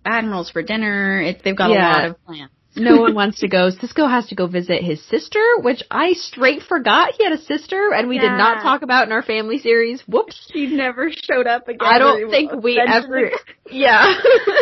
admirals for dinner. It's, they've got yeah. a lot of plans no one wants to go. Sisko has to go visit his sister, which I straight forgot he had a sister, and we yeah. did not talk about in our family series. Whoops. She never showed up again. I don't think we ever. Yeah.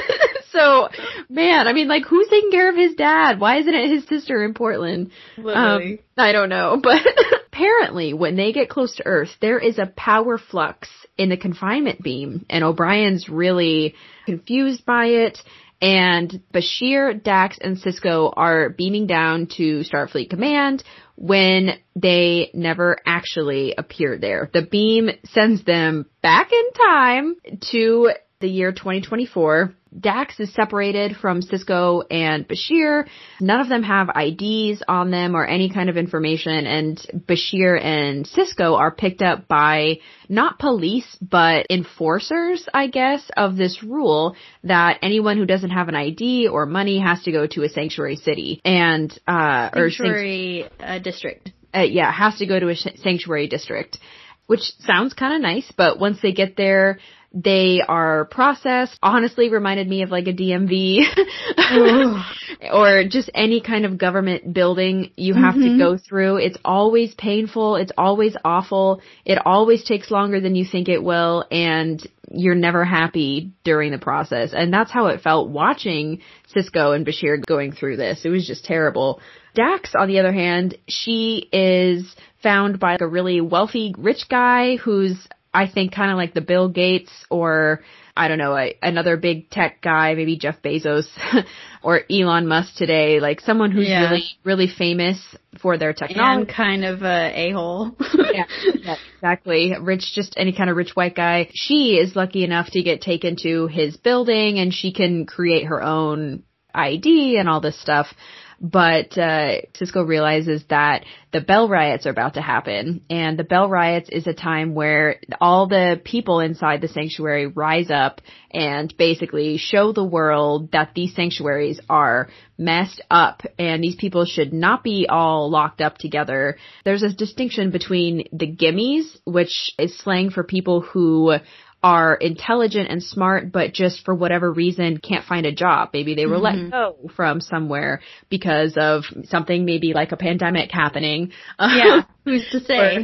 so, man, I mean, like, who's taking care of his dad? Why isn't it his sister in Portland? Literally. Um, I don't know, but apparently, when they get close to Earth, there is a power flux in the confinement beam, and O'Brien's really confused by it and Bashir, Dax, and Sisko are beaming down to Starfleet Command when they never actually appear there. The beam sends them back in time to the year 2024 Dax is separated from Sisko and Bashir. None of them have IDs on them or any kind of information and Bashir and Sisko are picked up by not police, but enforcers, I guess, of this rule that anyone who doesn't have an ID or money has to go to a sanctuary city and, uh, sanctuary or uh, district. Uh, yeah, has to go to a sanctuary district, which sounds kind of nice, but once they get there, they are processed. Honestly, reminded me of like a DMV or just any kind of government building you have mm-hmm. to go through. It's always painful. It's always awful. It always takes longer than you think it will. And you're never happy during the process. And that's how it felt watching Sisko and Bashir going through this. It was just terrible. Dax, on the other hand, she is found by a really wealthy rich guy who's I think kind of like the Bill Gates or I don't know, a, another big tech guy, maybe Jeff Bezos or Elon Musk today, like someone who's yeah. really, really famous for their technology. And kind of a a-hole. yeah, yeah, exactly. Rich, just any kind of rich white guy. She is lucky enough to get taken to his building and she can create her own ID and all this stuff but uh, Sisko realizes that the Bell riots are about to happen, and the Bell riots is a time where all the people inside the sanctuary rise up and basically show the world that these sanctuaries are messed up and these people should not be all locked up together. There's a distinction between the gimmes, which is slang for people who are intelligent and smart, but just for whatever reason can't find a job. Maybe they were mm-hmm. let go from somewhere because of something maybe like a pandemic happening. Yeah. Who's to say?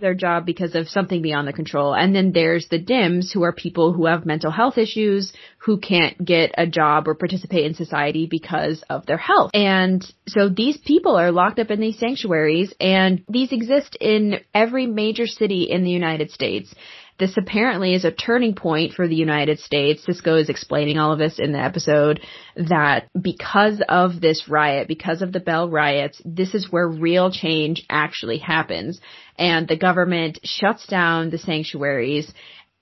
their job because of something beyond the control. And then there's the DIMS who are people who have mental health issues who can't get a job or participate in society because of their health. And so these people are locked up in these sanctuaries and these exist in every major city in the United States. This apparently is a turning point for the United States. Sisko is explaining all of this in the episode that because of this riot, because of the Bell riots, this is where real change actually happens. And the government shuts down the sanctuaries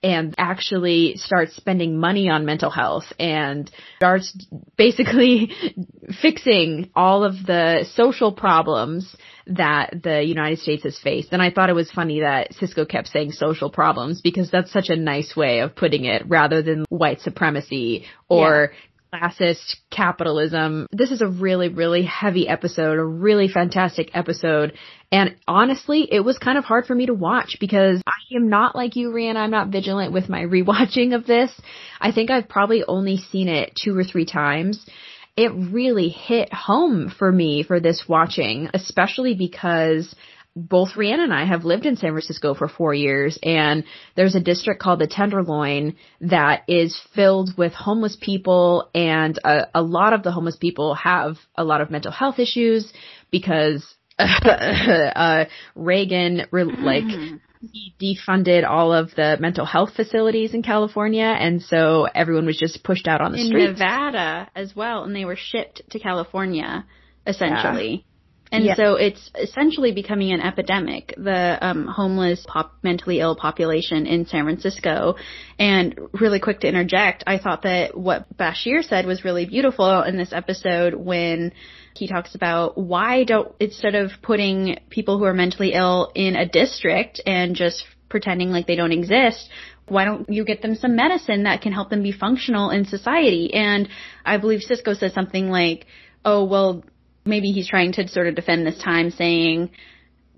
and actually starts spending money on mental health and starts basically fixing all of the social problems that the United States has faced. And I thought it was funny that Sisko kept saying social problems because that's such a nice way of putting it rather than white supremacy or yeah classist capitalism. This is a really, really heavy episode, a really fantastic episode. And honestly, it was kind of hard for me to watch because I am not like you, Rian. I'm not vigilant with my rewatching of this. I think I've probably only seen it two or three times. it really hit home for me for this watching, especially because both Rhiannon and I have lived in San Francisco for four years and there's a district called the Tenderloin that is filled with homeless people and a, a lot of the homeless people have a lot of mental health issues because uh, Reagan re- like mm-hmm. he defunded all of the mental health facilities in California and so everyone was just pushed out on the in streets. Nevada as well and they were shipped to California essentially. Yeah. And so it's essentially becoming an epidemic, the um, homeless, pop, mentally ill population in San Francisco. And really quick to interject, I thought that what Bashir said was really beautiful in this episode when he talks about why don't, instead of putting people who are mentally ill in a district and just pretending like they don't exist, why don't you get them some medicine that can help them be functional in society? And I believe Sisko says something like, oh, well, maybe he's trying to sort of defend this time saying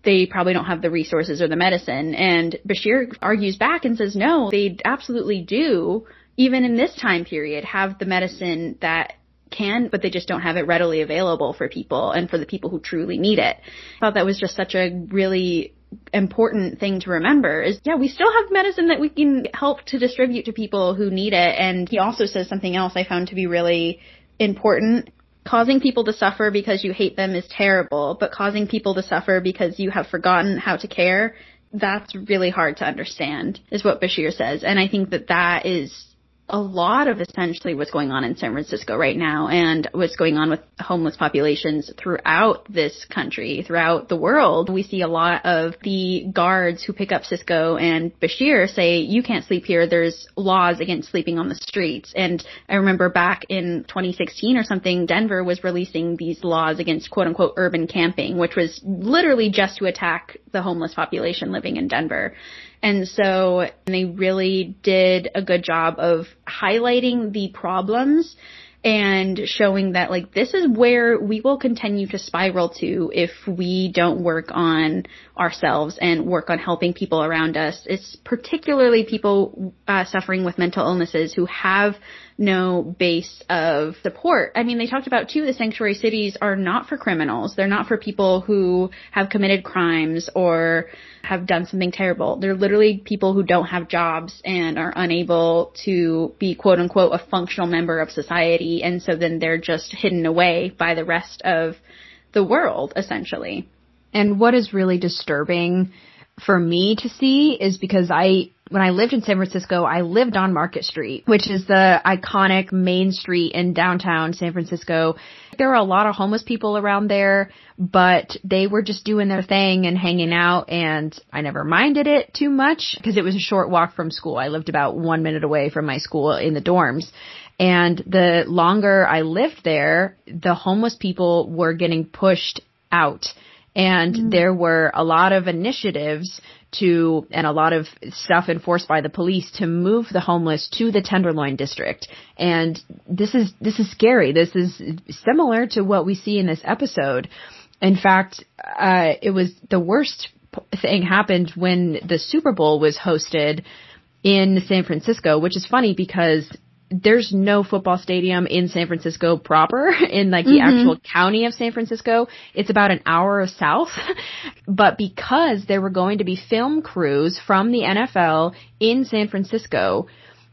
they probably don't have the resources or the medicine. And Bashir argues back and says, no, they absolutely do, even in this time period, have the medicine that can, but they just don't have it readily available for people and for the people who truly need it. I thought that was just such a really important thing to remember is yeah, we still have medicine that we can help to distribute to people who need it. And he also says something else I found to be really important causing people to suffer because you hate them is terrible, but causing people to suffer because you have forgotten how to care, that's really hard to understand, is what Bashir says. And I think that that is a lot of essentially what's going on in San Francisco right now and what's going on with homeless populations throughout this country, throughout the world. We see a lot of the guards who pick up Sisko and Bashir say, you can't sleep here. There's laws against sleeping on the streets. And I remember back in 2016 or something, Denver was releasing these laws against quote unquote urban camping, which was literally just to attack the homeless population living in Denver. And so they really did a good job of highlighting the problems and showing that like this is where we will continue to spiral to if we don't work on ourselves and work on helping people around us. It's particularly people uh, suffering with mental illnesses who have no base of support. I mean, they talked about too, the sanctuary cities are not for criminals. They're not for people who have committed crimes or have done something terrible. They're literally people who don't have jobs and are unable to be quote unquote a functional member of society. And so then they're just hidden away by the rest of the world, essentially. And what is really disturbing for me to see is because I when I lived in San Francisco, I lived on Market Street, which is the iconic main street in downtown San Francisco. There were a lot of homeless people around there, but they were just doing their thing and hanging out and I never minded it too much because it was a short walk from school. I lived about one minute away from my school in the dorms. And the longer I lived there, the homeless people were getting pushed out. And mm. there were a lot of initiatives to, and a lot of stuff enforced by the police to move the homeless to the Tenderloin district. And this is, this is scary. This is similar to what we see in this episode. In fact, uh, it was the worst thing happened when the Super Bowl was hosted in San Francisco, which is funny because there's no football stadium in San Francisco proper in like the mm-hmm. actual county of San Francisco. It's about an hour south. but because there were going to be film crews from the NFL in San Francisco,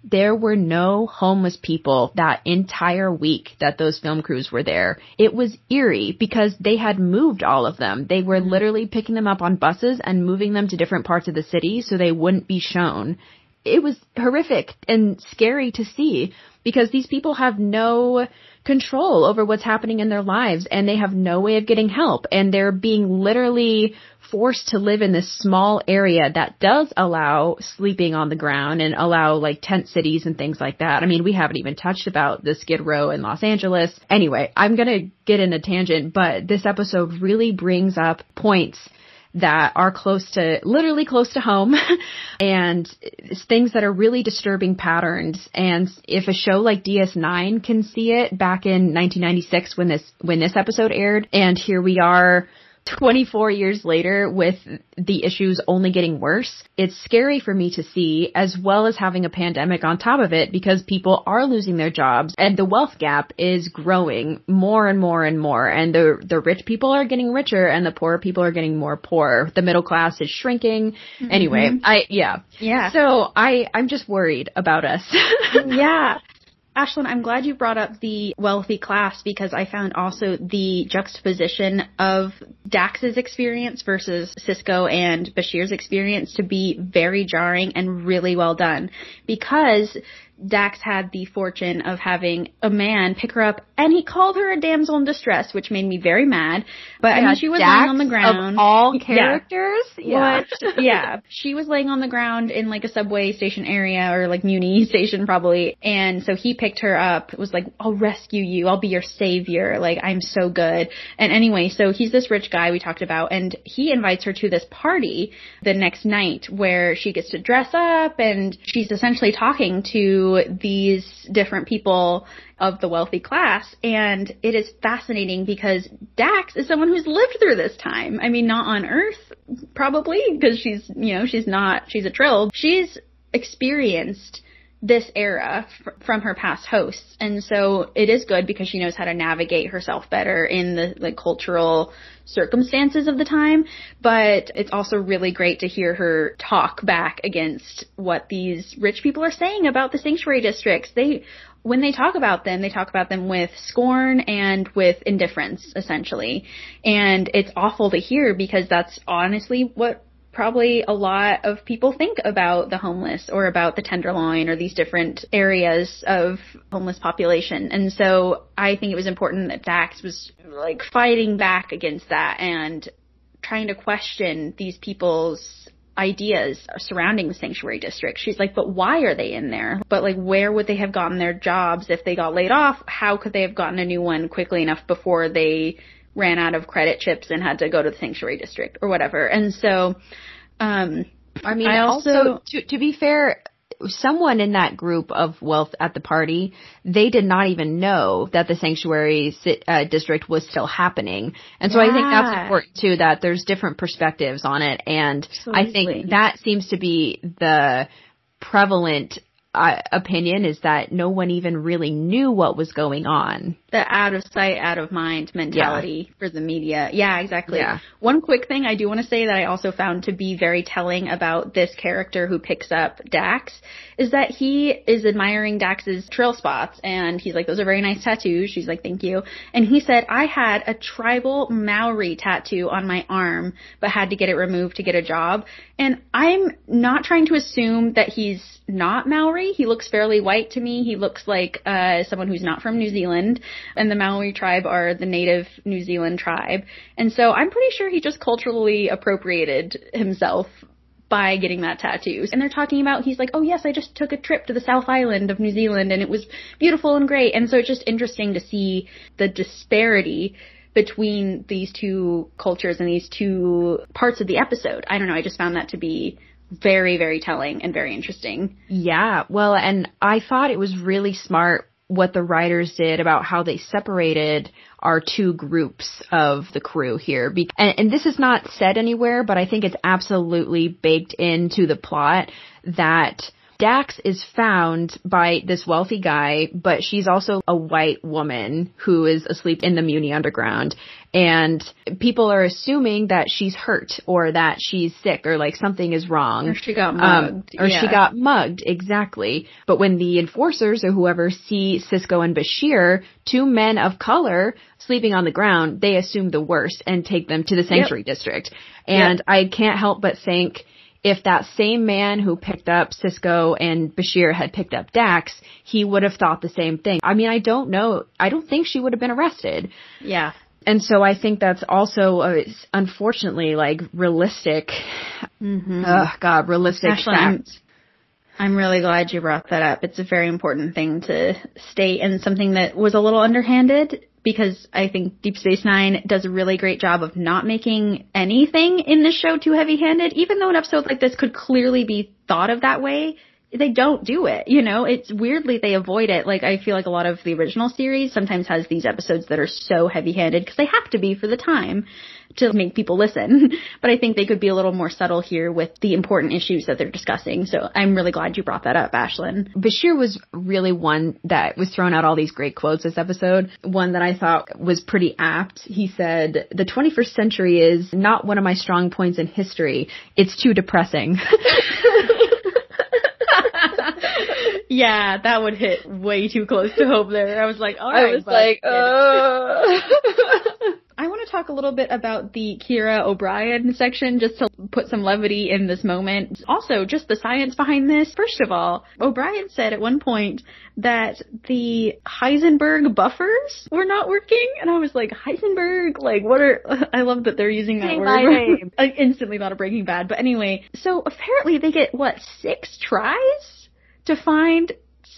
there were no homeless people that entire week that those film crews were there. It was eerie because they had moved all of them. They were literally picking them up on buses and moving them to different parts of the city so they wouldn't be shown it was horrific and scary to see because these people have no control over what's happening in their lives and they have no way of getting help and they're being literally forced to live in this small area that does allow sleeping on the ground and allow like tent cities and things like that. I mean, we haven't even touched about the Skid Row in Los Angeles. Anyway, I'm going to get in a tangent, but this episode really brings up points that are close to, literally close to home and things that are really disturbing patterns. And if a show like DS9 can see it back in 1996 when this, when this episode aired, and here we are 24 years later with the issues only getting worse, it's scary for me to see as well as having a pandemic on top of it because people are losing their jobs and the wealth gap is growing more and more and more and the the rich people are getting richer and the poor people are getting more poor. The middle class is shrinking. Mm-hmm. Anyway, I yeah. Yeah. So I I'm just worried about us. yeah. Ashlyn, I'm glad you brought up the wealthy class because I found also the juxtaposition of Dax's experience versus Sisko and Bashir's experience to be very jarring and really well done. Because Dax had the fortune of having a man pick her up, and he called her a damsel in distress, which made me very mad. But yeah, I mean, she was Dax laying on the ground. Of all characters, yeah, yeah. yeah, she was laying on the ground in like a subway station area or like Muni station probably, and so he picked her up. Was like, "I'll rescue you. I'll be your savior. Like I'm so good." And anyway, so he's this rich guy we talked about, and he invites her to this party the next night where she gets to dress up, and she's essentially talking to these different people of the wealthy class. And it is fascinating because Dax is someone who's lived through this time. I mean, not on Earth, probably, because she's, you know, she's not, she's a trill. She's experienced this era f- from her past hosts. And so it is good because she knows how to navigate herself better in the like cultural circumstances of the time. But it's also really great to hear her talk back against what these rich people are saying about the sanctuary districts. They when they talk about them, they talk about them with scorn and with indifference, essentially. And it's awful to hear because that's honestly what probably a lot of people think about the homeless or about the tenderloin or these different areas of homeless population. And so I think it was important that Dax was like fighting back against that and trying to question these people's ideas surrounding the sanctuary district. She's like, but why are they in there? But like, where would they have gotten their jobs if they got laid off? How could they have gotten a new one quickly enough before they ran out of credit chips and had to go to the sanctuary district or whatever. And so, um, I mean, I also, also to, to be fair, someone in that group of wealth at the party, they did not even know that the sanctuary uh, district was still happening. And so yeah. I think that's important too, that there's different perspectives on it. And Absolutely. I think that seems to be the prevalent uh, opinion is that no one even really knew what was going on. The out of sight, out of mind mentality yeah. for the media. Yeah, exactly. Yeah. One quick thing I do want to say that I also found to be very telling about this character who picks up Dax is that he is admiring Dax's trill spots and he's like, those are very nice tattoos. She's like, thank you. And he said, I had a tribal Maori tattoo on my arm, but had to get it removed to get a job. And I'm not trying to assume that he's not Maori. He looks fairly white to me. He looks like uh, someone who's not from New Zealand. And the Maori tribe are the native New Zealand tribe. And so I'm pretty sure he just culturally appropriated himself by getting that tattoo. And they're talking about, he's like, oh yes, I just took a trip to the South Island of New Zealand and it was beautiful and great. And so it's just interesting to see the disparity between these two cultures and these two parts of the episode. I don't know, I just found that to be very, very telling and very interesting. Yeah, well, and I thought it was really smart what the writers did about how they separated our two groups of the crew here. Be- and, and this is not said anywhere, but I think it's absolutely baked into the plot that Dax is found by this wealthy guy, but she's also a white woman who is asleep in the Muni underground. And people are assuming that she's hurt or that she's sick or like something is wrong. Or she got um, mugged. Um, or yeah. she got mugged, exactly. But when the enforcers or whoever see Sisko and Bashir, two men of color sleeping on the ground, they assume the worst and take them to the sanctuary yep. district. And yep. I can't help but think if that same man who picked up Sisko and Bashir had picked up Dax, he would have thought the same thing. I mean, I don't know. I don't think she would have been arrested. Yeah. And so I think that's also, uh, unfortunately, like realistic. Mm-hmm. Oh God, realistic Actually. I'm, I'm really glad you brought that up. It's a very important thing to state and something that was a little underhanded because I think Deep Space Nine does a really great job of not making anything in this show too heavy handed. Even though an episode like this could clearly be thought of that way, they don't do it. You know, it's weirdly they avoid it. Like I feel like a lot of the original series sometimes has these episodes that are so heavy-handed because they have to be for the time to make people listen. but I think they could be a little more subtle here with the important issues that they're discussing. So I'm really glad you brought that up, Ashlyn. Bashir was really one that was throwing out all these great quotes this episode. One that I thought was pretty apt. He said, the 21st century is not one of my strong points in history. It's too depressing. yeah, that would hit way too close to home there. I was like, all right. I was like, uh. I want to talk a little bit about the Kira O'Brien section just to put some levity in this moment. Also, just the science behind this. First of all, O'Brien said at one point that the Heisenberg buffers were not working, and I was like, Heisenberg? Like, what are, I love that they're using that word. my name. I instantly thought of Breaking Bad. But anyway, so apparently they get, what, six tries to find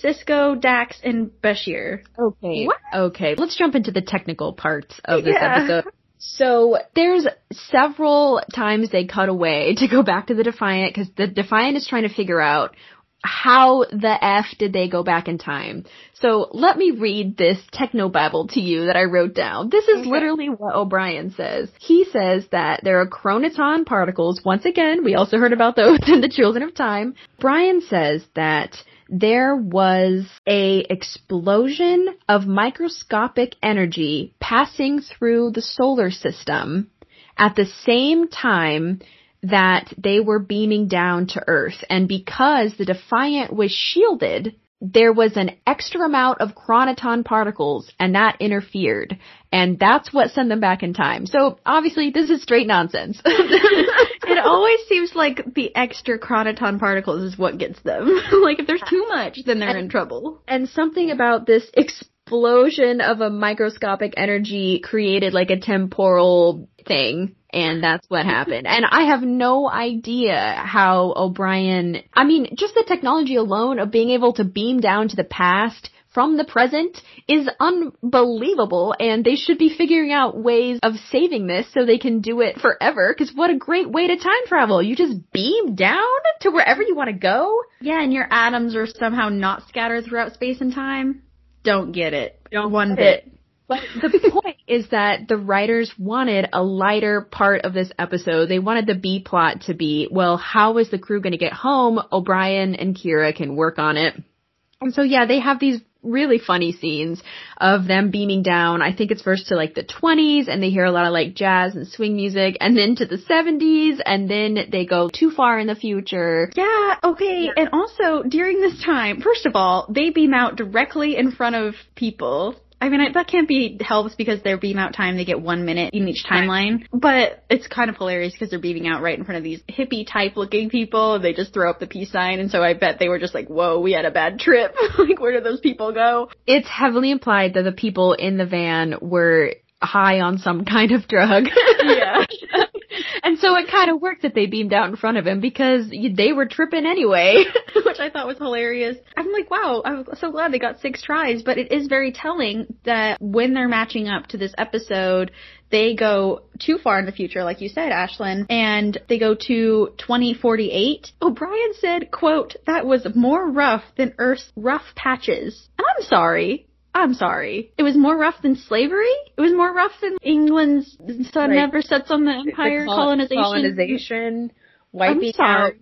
Sisko, Dax, and Bashir. Okay. What? Okay. Let's jump into the technical parts of this Yeah. episode. So there's several times they cut away to go back to the Defiant because the Defiant is trying to figure out how the F did they go back in time. So let me read this techno babble to you that I wrote down. This is literally what O'Brien says. He says that there are chronoton particles. Once again, we also heard about those in the Children of Time. Brian says that there was a explosion of microscopic energy passing through the solar system at the same time that they were beaming down to Earth. And because the Defiant was shielded, there was an extra amount of chronoton particles and that interfered. And that's what sent them back in time. So obviously this is straight nonsense. It always seems like the extra chronoton particles is what gets them. like if there's too much, then they're in trouble. and something about this explosion of a microscopic energy created like a temporal thing and that's what happened. And I have no idea how O'Brien, I mean, just the technology alone of being able to beam down to the past from the present is unbelievable and they should be figuring out ways of saving this so they can do it forever because what a great way to time travel. You just beam down to wherever you want to go. Yeah, and your atoms are somehow not scattered throughout space and time. Don't get it. Don't One bit. But the point is that the writers wanted a lighter part of this episode. They wanted the B plot to be, well, how is the crew going to get home? O'Brien and Kira can work on it. And so yeah, they have these really funny scenes of them beaming down. I think it's first to like the 20s and they hear a lot of like jazz and swing music and then to the 70s and then they go too far in the future. Yeah, okay. And also, during this time, first of all, they beam out directly in front of people. I mean, I, that can't be helps because they're beam out time, they get one minute in each timeline. But it's kind of hilarious because they're beaming out right in front of these hippie type looking people and they just throw up the peace sign. And so I bet they were just like, whoa, we had a bad trip. like, where did those people go? It's heavily implied that the people in the van were high on some kind of drug. Yeah. and so it kind of worked that they beamed out in front of him because they were tripping anyway. which I thought was hilarious. I'm like, wow, I'm so glad they got six tries, but it is very telling that when they're matching up to this episode, they go too far in the future, like you said, Ashlyn, and they go to 2048. O'Brien said, quote, that was more rough than Earth's rough patches. And I'm sorry. I'm sorry. It was more rough than slavery? It was more rough than England's sun Right. never sets on the empire The col- colonization. colonization, wiping out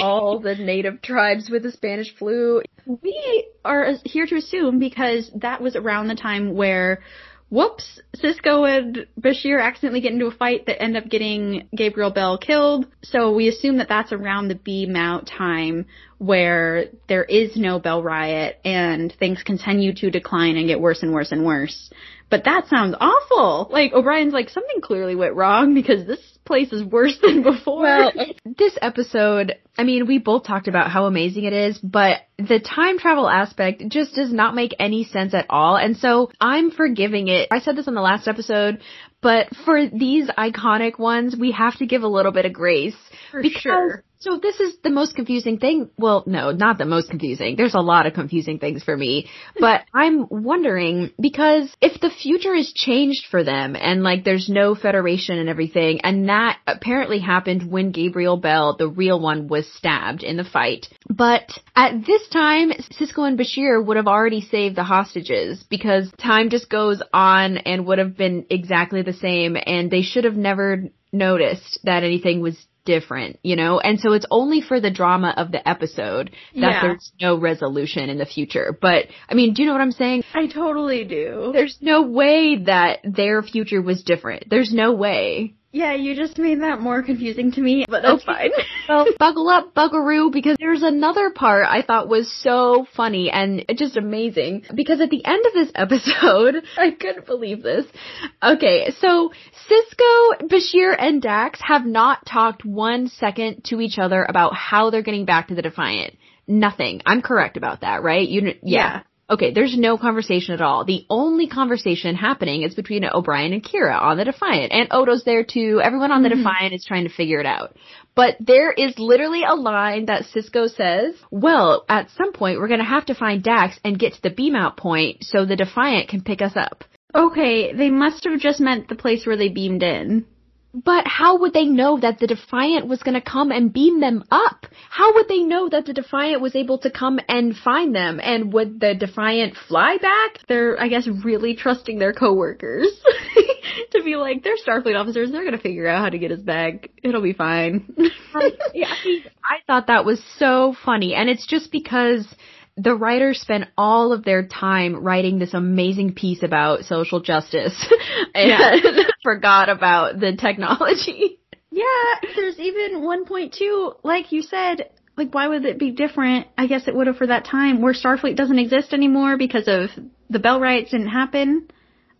all the native tribes with the Spanish flu. We are here to assume because that was around the time where, whoops, Sisko and Bashir accidentally get into a fight that end up getting Gabriel Bell killed. So we assume that that's around the beam out time where there is no Bell riot and things continue to decline and get worse and worse and worse. But that sounds awful. Like O'Brien's like something clearly went wrong because this place is worse than before. Well, this episode, I mean, we both talked about how amazing it is, but the time travel aspect just does not make any sense at all. And so I'm forgiving it. I said this on the last episode, but for these iconic ones, we have to give a little bit of grace. For because sure. So this is the most confusing thing. Well, no, not the most confusing. There's a lot of confusing things for me. But I'm wondering because if the future is changed for them and like there's no federation and everything, and that apparently happened when Gabriel Bell, the real one, was stabbed in the fight. But at this time, Sisko and Bashir would have already saved the hostages because time just goes on and would have been exactly the same and they should have never noticed that anything was different, you know? And so it's only for the drama of the episode that yeah. there's no resolution in the future. But, I mean, do you know what I'm saying? I totally do. There's no way that their future was different. There's no way. Yeah, you just made that more confusing to me, but that's fine. well, buckle up, Buckaroo, because there's another part I thought was so funny and just amazing. Because at the end of this episode, I couldn't believe this. Okay, so Sisko, Bashir, and Dax have not talked one second to each other about how they're getting back to the Defiant. Nothing. I'm correct about that, right? You, yeah. yeah. Okay, there's no conversation at all. The only conversation happening is between O'Brien and Kira on the Defiant, and Odo's there too. Everyone on the mm-hmm. Defiant is trying to figure it out. But there is literally a line that Sisko says, well, at some point we're gonna have to find Dax and get to the beam out point so the Defiant can pick us up. Okay, they must have just meant the place where they beamed in. But how would they know that the Defiant was going to come and beam them up? How would they know that the Defiant was able to come and find them? And would the Defiant fly back? They're, I guess, really trusting their coworkers to be like, they're Starfleet officers. They're going to figure out how to get us back. It'll be fine. yeah, I thought that was so funny. And it's just because the writers spent all of their time writing this amazing piece about social justice and yeah. forgot about the technology. Yeah, there's even 1.2, like you said, like why would it be different? I guess it would have for that time where Starfleet doesn't exist anymore because of the Bell riots didn't happen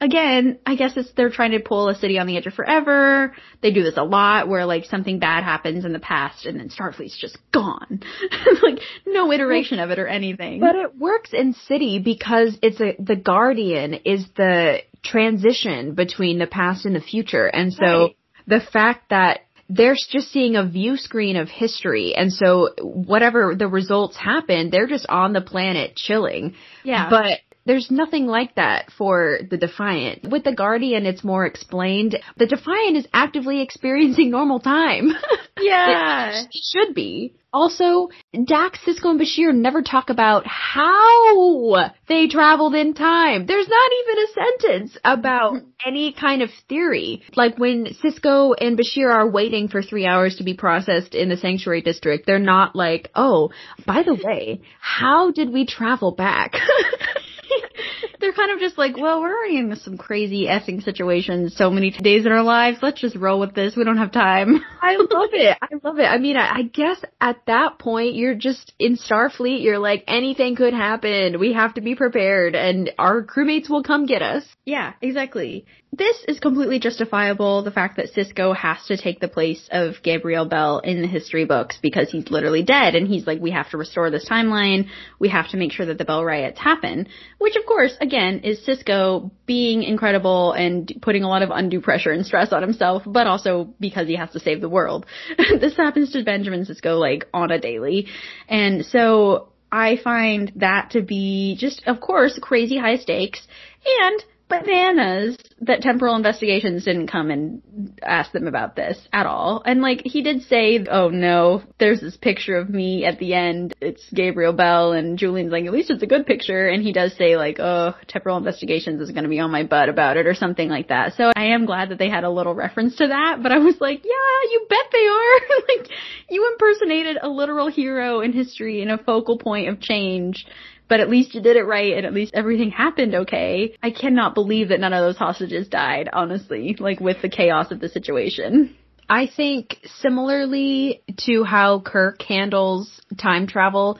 again, I guess it's they're trying to pull a city on the edge of forever. They do this a lot where like something bad happens in the past and then Starfleet's just gone. like no iteration of it or anything. But it works in city because it's a the Guardian is the transition between the past and the future. And so right. the fact that they're just seeing a view screen of history. And so whatever the results happen, they're just on the planet chilling. Yeah. But there's nothing like that for the Defiant. With the Guardian, it's more explained. The Defiant is actively experiencing normal time. Yeah. it should be. Also, Dax, Sisko, and Bashir never talk about how they traveled in time. There's not even a sentence about mm-hmm. any kind of theory. Like when Sisko and Bashir are waiting for three hours to be processed in the Sanctuary District, they're not like, oh, by the way, how did we travel back? They're kind of just like, well, we're already in some crazy effing situations so many days in our lives. Let's just roll with this. We don't have time. I love it. I love it. I mean, I, I guess at that point, you're just in Starfleet. You're like, anything could happen. We have to be prepared and our crewmates will come get us. Yeah, exactly. This is completely justifiable, the fact that Sisko has to take the place of Gabriel Bell in the history books because he's literally dead and he's like, we have to restore this timeline. We have to make sure that the Bell riots happen. Which of course, again, is Sisko being incredible and putting a lot of undue pressure and stress on himself, but also because he has to save the world. this happens to Benjamin Sisko like on a daily. And so I find that to be just, of course, crazy high stakes and bananas that temporal investigations didn't come and ask them about this at all. And like he did say, oh no, there's this picture of me at the end. It's Gabriel Bell and Julian's like, at least it's a good picture. And he does say like, oh, temporal investigations is going to be on my butt about it or something like that. So I am glad that they had a little reference to that, but I was like, yeah, you bet they are. like you impersonated a literal hero in history and a focal point of change but at least you did it right and at least everything happened okay. I cannot believe that none of those hostages died, honestly, like with the chaos of the situation. I think similarly to how Kirk handles time travel,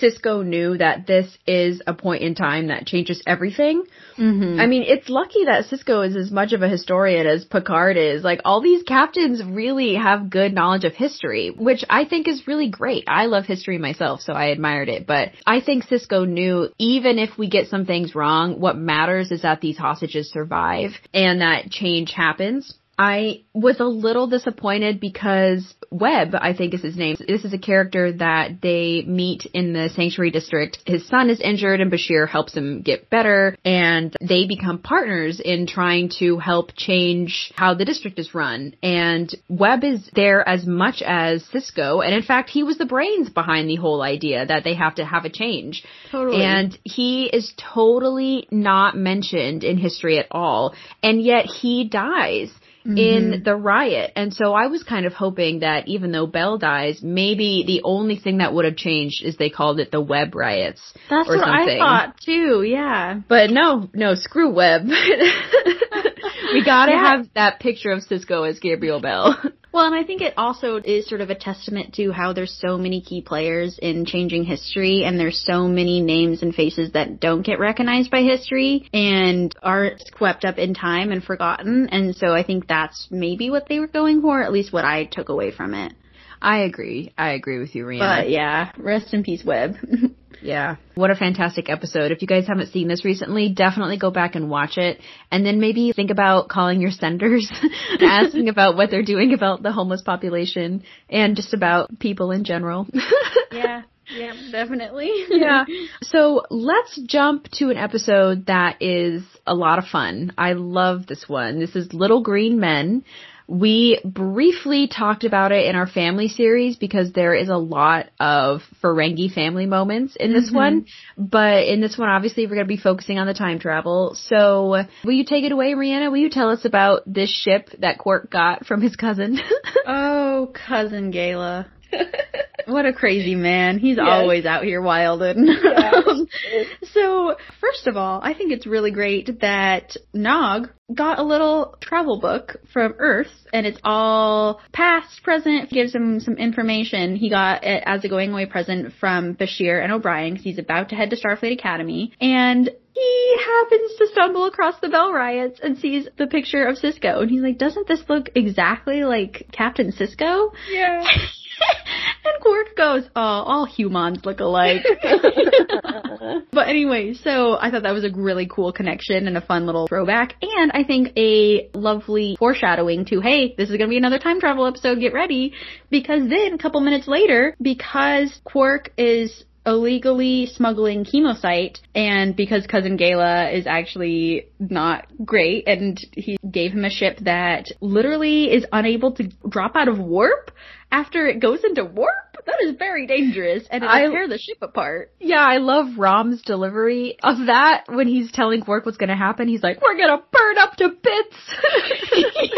Sisko knew that this is a point in time that changes everything. Mm-hmm. I mean, it's lucky that Sisko is as much of a historian as Picard is. Like, all these captains really have good knowledge of history, which I think is really great. I love history myself, so I admired it. But I think Sisko knew even if we get some things wrong, what matters is that these hostages survive and that change happens. I was a little disappointed because Webb, I think is his name. This is a character that they meet in the Sanctuary District. His son is injured and Bashir helps him get better and they become partners in trying to help change how the district is run. And Webb is there as much as Sisko. And in fact, he was the brains behind the whole idea that they have to have a change. Totally. And he is totally not mentioned in history at all. And yet he dies mm-hmm. in the riot. And so I was kind of hoping that even though Bell dies, maybe the only thing that would have changed is they called it the Webb riots. That's or what something. I thought too, yeah. But no, no, screw Webb. we gotta yeah. have that picture of Sisko as Gabriel Bell. Well, and I think it also is sort of a testament to how there's so many key players in changing history and there's so many names and faces that don't get recognized by history and are swept up in time and forgotten. And so I think that's maybe what they were going for, at least what I took away from it. I agree. I agree with you, Rhianna. But yeah, rest in peace, Webb. Yeah. What a fantastic episode. If you guys haven't seen this recently, definitely go back and watch it. And then maybe think about calling your senders, asking about what they're doing about the homeless population and just about people in general. yeah. Yeah, definitely. yeah. So let's jump to an episode that is a lot of fun. I love this one. This is Little Green Men. We briefly talked about it in our family series because there is a lot of Ferengi family moments in this mm-hmm. one. But in this one, obviously, we're going to be focusing on the time travel. So will you take it away, Rhianna? Will you tell us about this ship that Quark got from his cousin? oh, cousin Gaila. What a crazy man. He's yes. always out here wilding. Um, so, first of all, I think it's really great that Nog got a little travel book from Earth and it's all past, present, gives him some information. He got it as a going away present from Bashir and O'Brien because he's about to head to Starfleet Academy. And he happens to stumble across the Bell riots and sees the picture of Sisko. And he's like, doesn't this look exactly like Captain Sisko? Yeah. and Quark goes, oh, all humans look alike. but anyway, so I thought that was a really cool connection and a fun little throwback. And I think a lovely foreshadowing to, hey, this is going to be another time travel episode, get ready. Because then a couple minutes later, because Quark is illegally smuggling kemocite and because cousin Gaila is actually not great and he gave him a ship that literally is unable to drop out of warp after it goes into warp that is very dangerous and it'll tear the ship apart. Yeah, I love Rom's delivery of that when he's telling Quark what's gonna happen. He's like, we're gonna burn up to bits.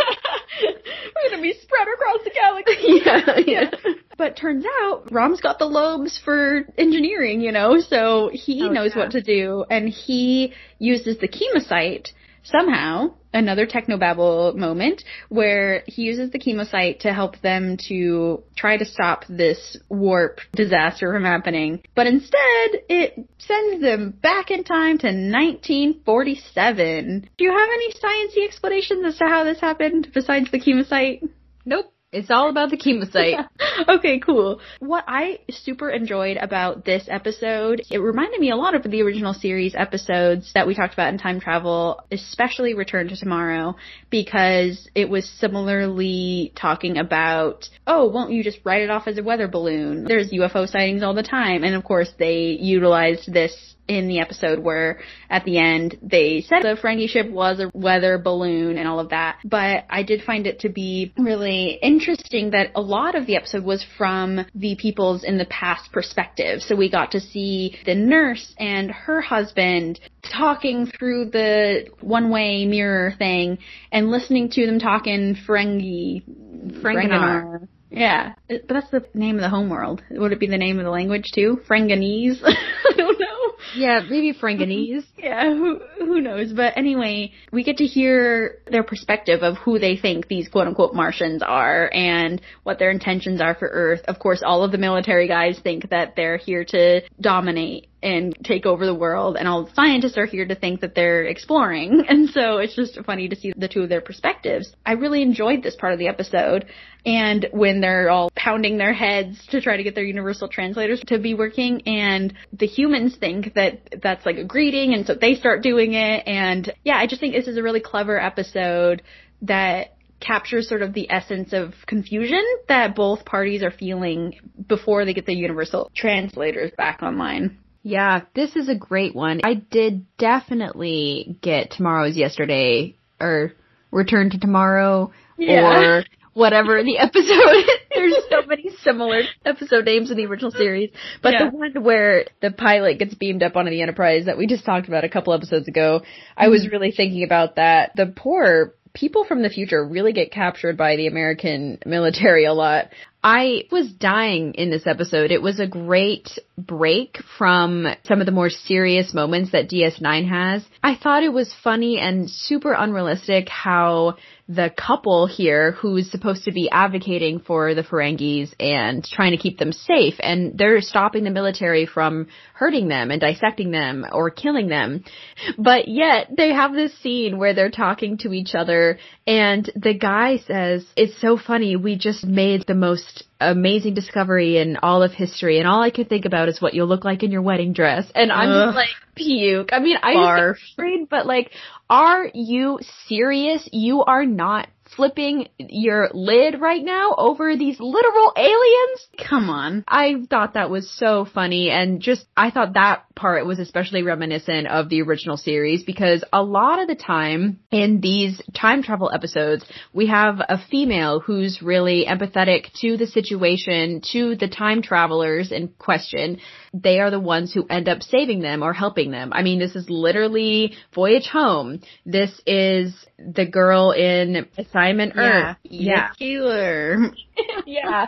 we're gonna be spread across the galaxy. Yeah, yeah. But turns out Rom's got the lobes for engineering, you know, so he oh, knows yeah. what to do and he uses the kemocite somehow another technobabble moment where he uses the kemocite to help them to try to stop this warp disaster from happening. But instead, it sends them back in time to 1947. Do you have any sciencey explanations as to how this happened besides the kemocite? Nope. It's all about the kemocite. okay, cool. What I super enjoyed about this episode, it reminded me a lot of the original series episodes that we talked about in time travel, especially Return to Tomorrow, because it was similarly talking about, oh, won't you just write it off as a weather balloon? There's UFO sightings all the time. And of course, they utilized this in the episode where at the end they said the Ferengi ship was a weather balloon and all of that. But I did find it to be really interesting that a lot of the episode was from the people's in the past perspective. So we got to see the nurse and her husband talking through the one-way mirror thing and listening to them talking Ferengi. Ferenginar. Yeah, but that's the name of the homeworld. Would it be the name of the language too? Franganese? I don't know. Yeah, maybe Franganese. yeah, who who knows? But anyway, we get to hear their perspective of who they think these quote unquote Martians are and what their intentions are for Earth. Of course, all of the military guys think that they're here to dominate and take over the world and all the scientists are here to think that they're exploring. And so it's just funny to see the two of their perspectives. I really enjoyed this part of the episode and when they're all pounding their heads to try to get their universal translators to be working and the humans think that that's like a greeting and so they start doing it and yeah, I just think this is a really clever episode that captures sort of the essence of confusion that both parties are feeling before they get the universal translators back online. Yeah, this is a great one. I did definitely get tomorrow's yesterday or return to tomorrow yeah. or whatever the episode. There's so many similar episode names in the original series. But yeah. the one where the pilot gets beamed up onto the Enterprise that we just talked about a couple episodes ago, I was mm-hmm. really thinking about that. The poor people from the future really get captured by the American military a lot. I was dying in this episode. It was a great break from some of the more serious moments that DS9 has. I thought it was funny and super unrealistic how the couple here who's supposed to be advocating for the Ferengis and trying to keep them safe and they're stopping the military from hurting them and dissecting them or killing them. But yet they have this scene where they're talking to each other and the guy says, it's so funny. We just made the most amazing discovery in all of history and all I could think about is what you'll look like in your wedding dress. And I'm Ugh. just like, puke. I mean, I Barf. just afraid, but like, are you serious? You are not flipping your lid right now over these literal aliens? Come on. I thought that was so funny and just, I thought that part was especially reminiscent of the original series because a lot of the time in these time travel episodes, we have a female who's really empathetic to the situation, to the time travelers in question. They are the ones who end up saving them or helping them. I mean, this is literally Voyage Home. This is the girl in Assignment Earth. Yeah. Yeah. yeah.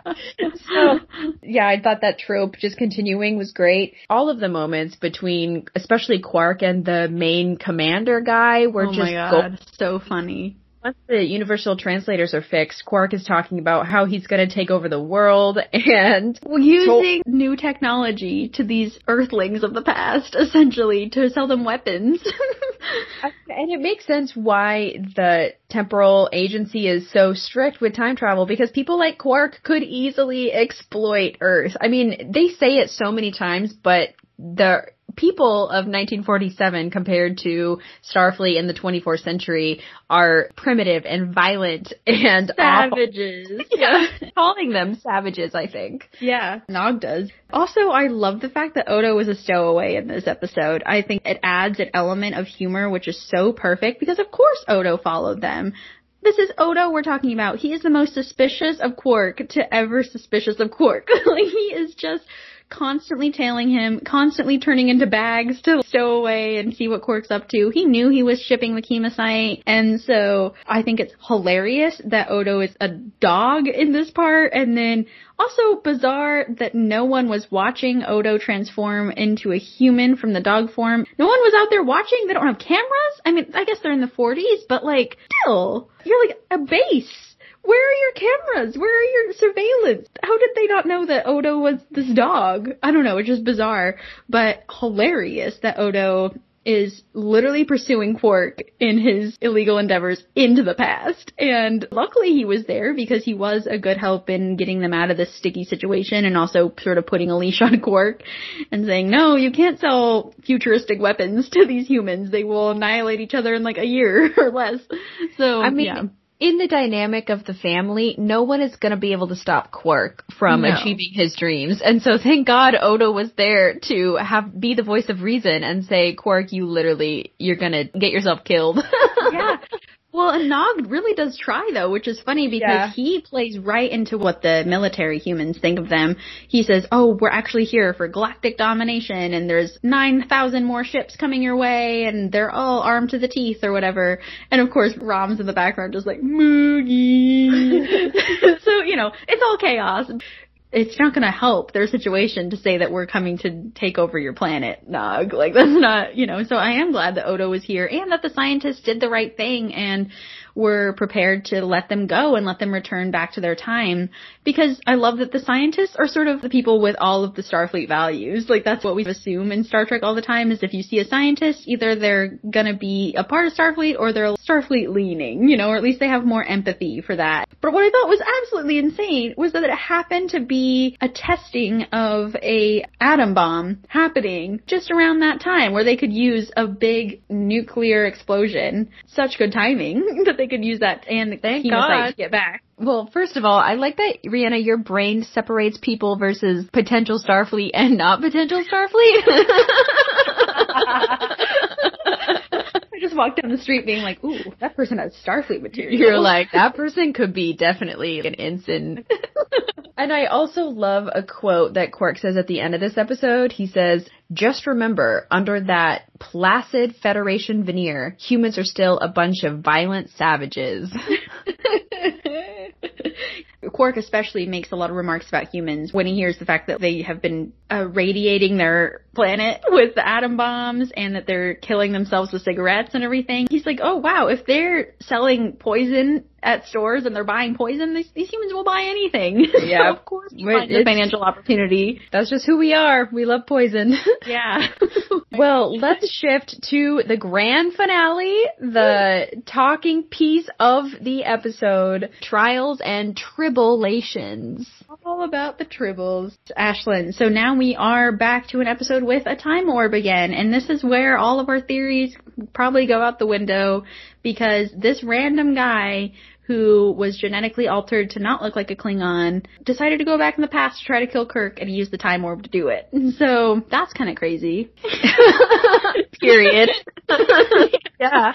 So, yeah, I thought that trope just continuing was great. All of the moments between, especially Quark and the main commander guy were oh just God, so funny once the universal translators are fixed, Quark is talking about how he's going to take over the world and using to- new technology to these Earthlings of the past, essentially, to sell them weapons. and it makes sense why the temporal agency is so strict with time travel because people like Quark could easily exploit Earth. I mean, they say it so many times, but the people of 1947 compared to Starfleet in the 24th century are primitive and violent and savages. yeah. Calling them savages, I think. Yeah, Nog does. Also, I love the fact that Odo was a stowaway in this episode. I think it adds an element of humor which is so perfect because of course Odo followed them. This is Odo we're talking about. He is the most suspicious of Quark to ever suspicious of Quark. like he is just constantly tailing him, constantly turning into bags to stow away and see what Quark's up to. He knew he was shipping the kemocite, and so I think it's hilarious that Odo is a dog in this part, and then also bizarre that no one was watching Odo transform into a human from the dog form. No one was out there watching. They don't have cameras. I mean, I guess they're in the 40s, but like, still, you're like a base where are your cameras? Where are your surveillance? How did they not know that Odo was this dog? I don't know, it's just bizarre, but hilarious that Odo is literally pursuing Quark in his illegal endeavors into the past. And luckily he was there because he was a good help in getting them out of this sticky situation and also sort of putting a leash on Quark and saying, no, you can't sell futuristic weapons to these humans. They will annihilate each other in like a year or less. So, I mean, yeah in the dynamic of the family, no one is going to be able to stop Quark from no. achieving his dreams. And so thank God Odo was there to have be the voice of reason and say, Quark, you literally, you're going to get yourself killed. yeah. Well, and Nog really does try though, which is funny because yeah. he plays right into what the military humans think of them. He says, "Oh, we're actually here for galactic domination, and there's nine thousand more ships coming your way, and they're all armed to the teeth or whatever." And of course, Rom's in the background just like Moogie. so you know, it's all chaos it's not going to help their situation to say that we're coming to take over your planet, Nog. Like that's not, you know. So I am glad that Odo was here and that the scientists did the right thing and were prepared to let them go and let them return back to their time because I love that the scientists are sort of the people with all of the Starfleet values. Like that's what we assume in Star Trek all the time is if you see a scientist, either they're gonna be a part of Starfleet or they're Starfleet leaning, you know, or at least they have more empathy for that. But what I thought was absolutely insane was that it happened to be a testing of a atom bomb happening just around that time where they could use a big nuclear explosion. Such good timing that they could use that and Thank God. to get back. Well, first of all, I like that Rhianna, your brain separates people versus potential Starfleet and not potential Starfleet. I just walked down the street being like, ooh, that person has Starfleet material. You're like, that person could be definitely an ensign. And I also love a quote that Quark says at the end of this episode. He says, just remember, under that placid Federation veneer, humans are still a bunch of violent savages. Quark especially makes a lot of remarks about humans when he hears the fact that they have been uh, radiating their planet with the atom bombs and that they're killing themselves with cigarettes and everything. He's like, oh wow, if they're selling poison at stores and they're buying poison, these, these humans will buy anything. Yeah, of course, you find a financial opportunity. That's just who we are. We love poison. Yeah. well, let's shift to the grand finale, the talking piece of the episode, Trials and Tribble-ations. All about the tribbles. Ashlyn, so now we are back to an episode with a time orb again, and this is where all of our theories probably go out the window because this random guy who was genetically altered to not look like a Klingon, decided to go back in the past to try to kill Kirk, and he used the time orb to do it. So that's kind of crazy. Period. yeah.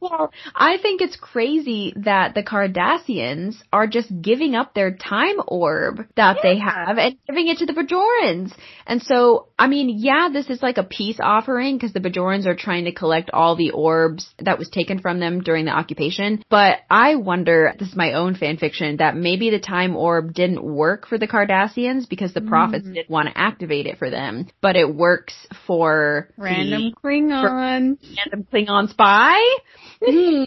Well, I think it's crazy that the Cardassians are just giving up their time orb that yeah. they have and giving it to the Bajorans. And so, I mean, yeah, this is like a peace offering because the Bajorans are trying to collect all the orbs that was taken from them during the occupation. But I wonder, this is my own fan fiction, that maybe the time orb didn't work for the Cardassians because the prophets mm. didn't want to activate it for them, but it works for random the, Klingon, random Klingon spy.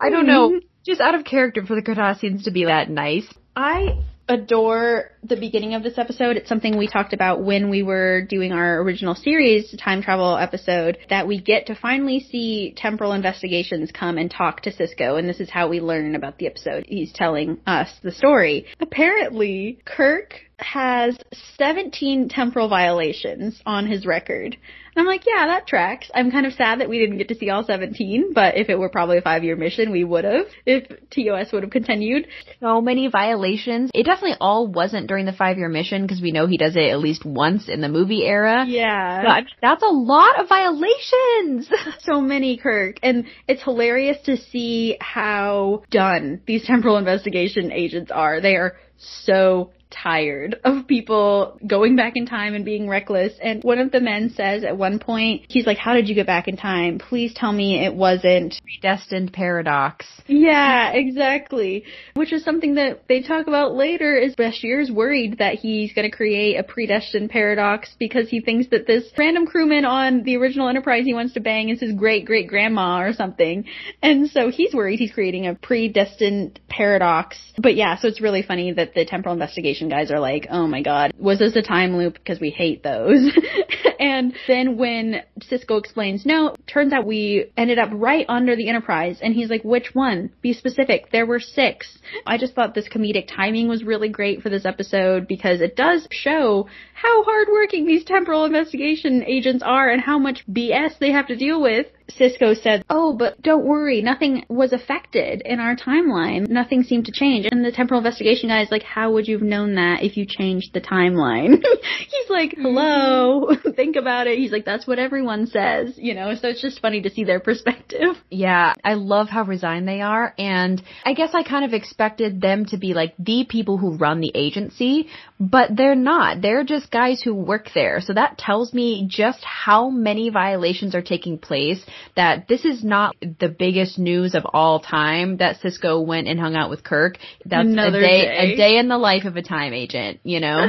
I don't know. Just out of character for the Cardassians to be that nice. I adore the beginning of this episode. It's something we talked about when we were doing our original series time travel episode that we get to finally see temporal investigations come and talk to Sisko and this is how we learn about the episode. He's telling us the story. Apparently, Kirk has 17 temporal violations on his record. I'm like, yeah, that tracks. I'm kind of sad that we didn't get to see all 17, but if it were probably a five year mission, we would have, if TOS would have continued. So many violations. It definitely all wasn't during the five year mission because we know he does it at least once in the movie era. Yeah. But that's a lot of violations. so many, Kirk. And it's hilarious to see how done these temporal investigation agents are. They are so tired of people going back in time and being reckless. And one of the men says at one point, he's like, how did you get back in time? Please tell me it wasn't predestined paradox. Yeah, exactly. Which is something that they talk about later is Bashir's worried that he's going to create a predestined paradox because he thinks that this random crewman on the original Enterprise he wants to bang is his great great grandma or something. And so he's worried he's creating a predestined paradox. But yeah, so it's really funny that the temporal investigation guys are like, oh my god, was this a time loop? Because we hate those. and then when Sisko explains, no, turns out we ended up right under the Enterprise. And he's like, which one? Be specific. There were six. I just thought this comedic timing was really great for this episode because it does show how hardworking these temporal investigation agents are and how much BS they have to deal with Sisko said, Oh, but don't worry, nothing was affected in our timeline. Nothing seemed to change. And the temporal investigation guy is like, How would you have known that if you changed the timeline? He's like, mm-hmm. Hello, think about it. He's like, That's what everyone says, you know, so it's just funny to see their perspective. Yeah, I love how resigned they are. And I guess I kind of expected them to be like the people who run the agency, but they're not. They're just guys who work there. So that tells me just how many violations are taking place that this is not the biggest news of all time that Cisco went and hung out with Kirk. That's Another a day, day, a day in the life of a time agent, you know?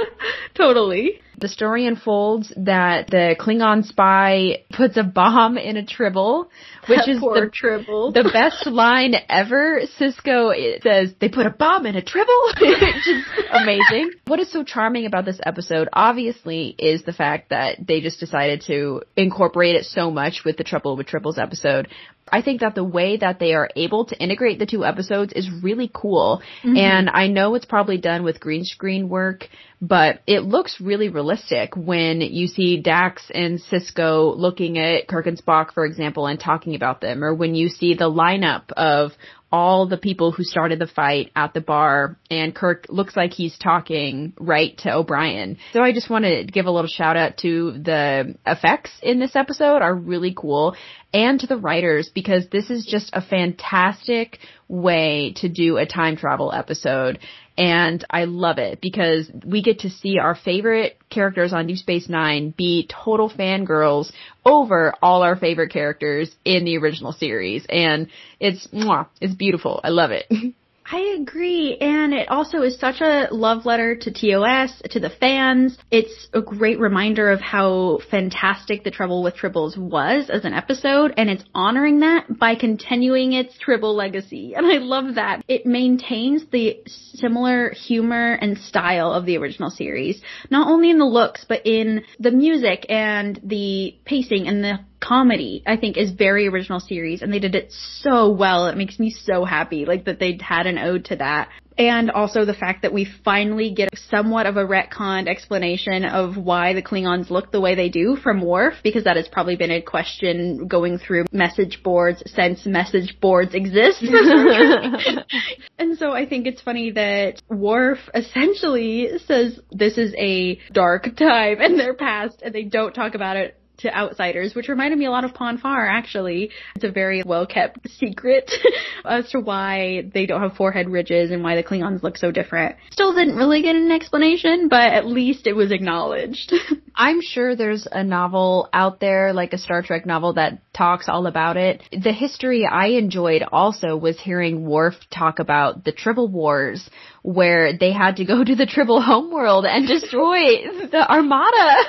totally. The story unfolds that the Klingon spy puts a bomb in a tribble, which that is the tribble. the best line ever. Sisko says they put a bomb in a tribble, which is amazing. What is so charming about this episode, obviously, is the fact that they just decided to incorporate it so much with the Trouble with Tribbles episode. I think that the way that they are able to integrate the two episodes is really cool. Mm-hmm. And I know it's probably done with green screen work, but it looks really realistic when you see Dax and Sisko looking at Kirk and Spock, for example, and talking about them, or when you see the lineup of all the people who started the fight at the bar and Kirk looks like he's talking right to O'Brien. So I just want to give a little shout out to the effects in this episode are really cool and to the writers because this is just a fantastic way to do a time travel episode and I love it because we get to see our favorite characters on Deep Space Nine be total fangirls over all our favorite characters in the original series. And it's, mwah, it's beautiful. I love it. I agree. And it also is such a love letter to TOS, to the fans. It's a great reminder of how fantastic The Trouble with Tribbles was as an episode, and it's honoring that by continuing its Tribble legacy. And I love that. It maintains the similar humor and style of the original series, not only in the looks, but in the music and the pacing and the comedy, I think, is very original series, and they did it so well. It makes me so happy, like that they had an ode to that. And also the fact that we finally get somewhat of a retconned explanation of why the Klingons look the way they do from Worf, because that has probably been a question going through message boards since message boards exist. and so I think it's funny that Worf essentially says this is a dark time in their past, and they don't talk about it to outsiders, which reminded me a lot of Pon farr, actually. It's a very well kept secret as to why they don't have forehead ridges and why the Klingons look so different. Still didn't really get an explanation, but at least it was acknowledged. I'm sure there's a novel out there, like a Star Trek novel that talks all about it. The history I enjoyed also was hearing Worf talk about the Tribble Wars, where they had to go to the Tribble homeworld and destroy the Armada.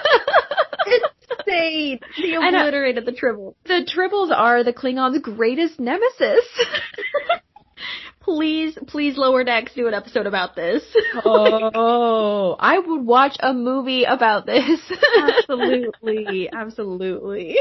Insane. He uh, obliterated the Tribbles. The Tribbles are the Klingons' greatest nemesis. please, please, Lower Decks, do an episode about this. oh, I would watch a movie about this. absolutely, absolutely.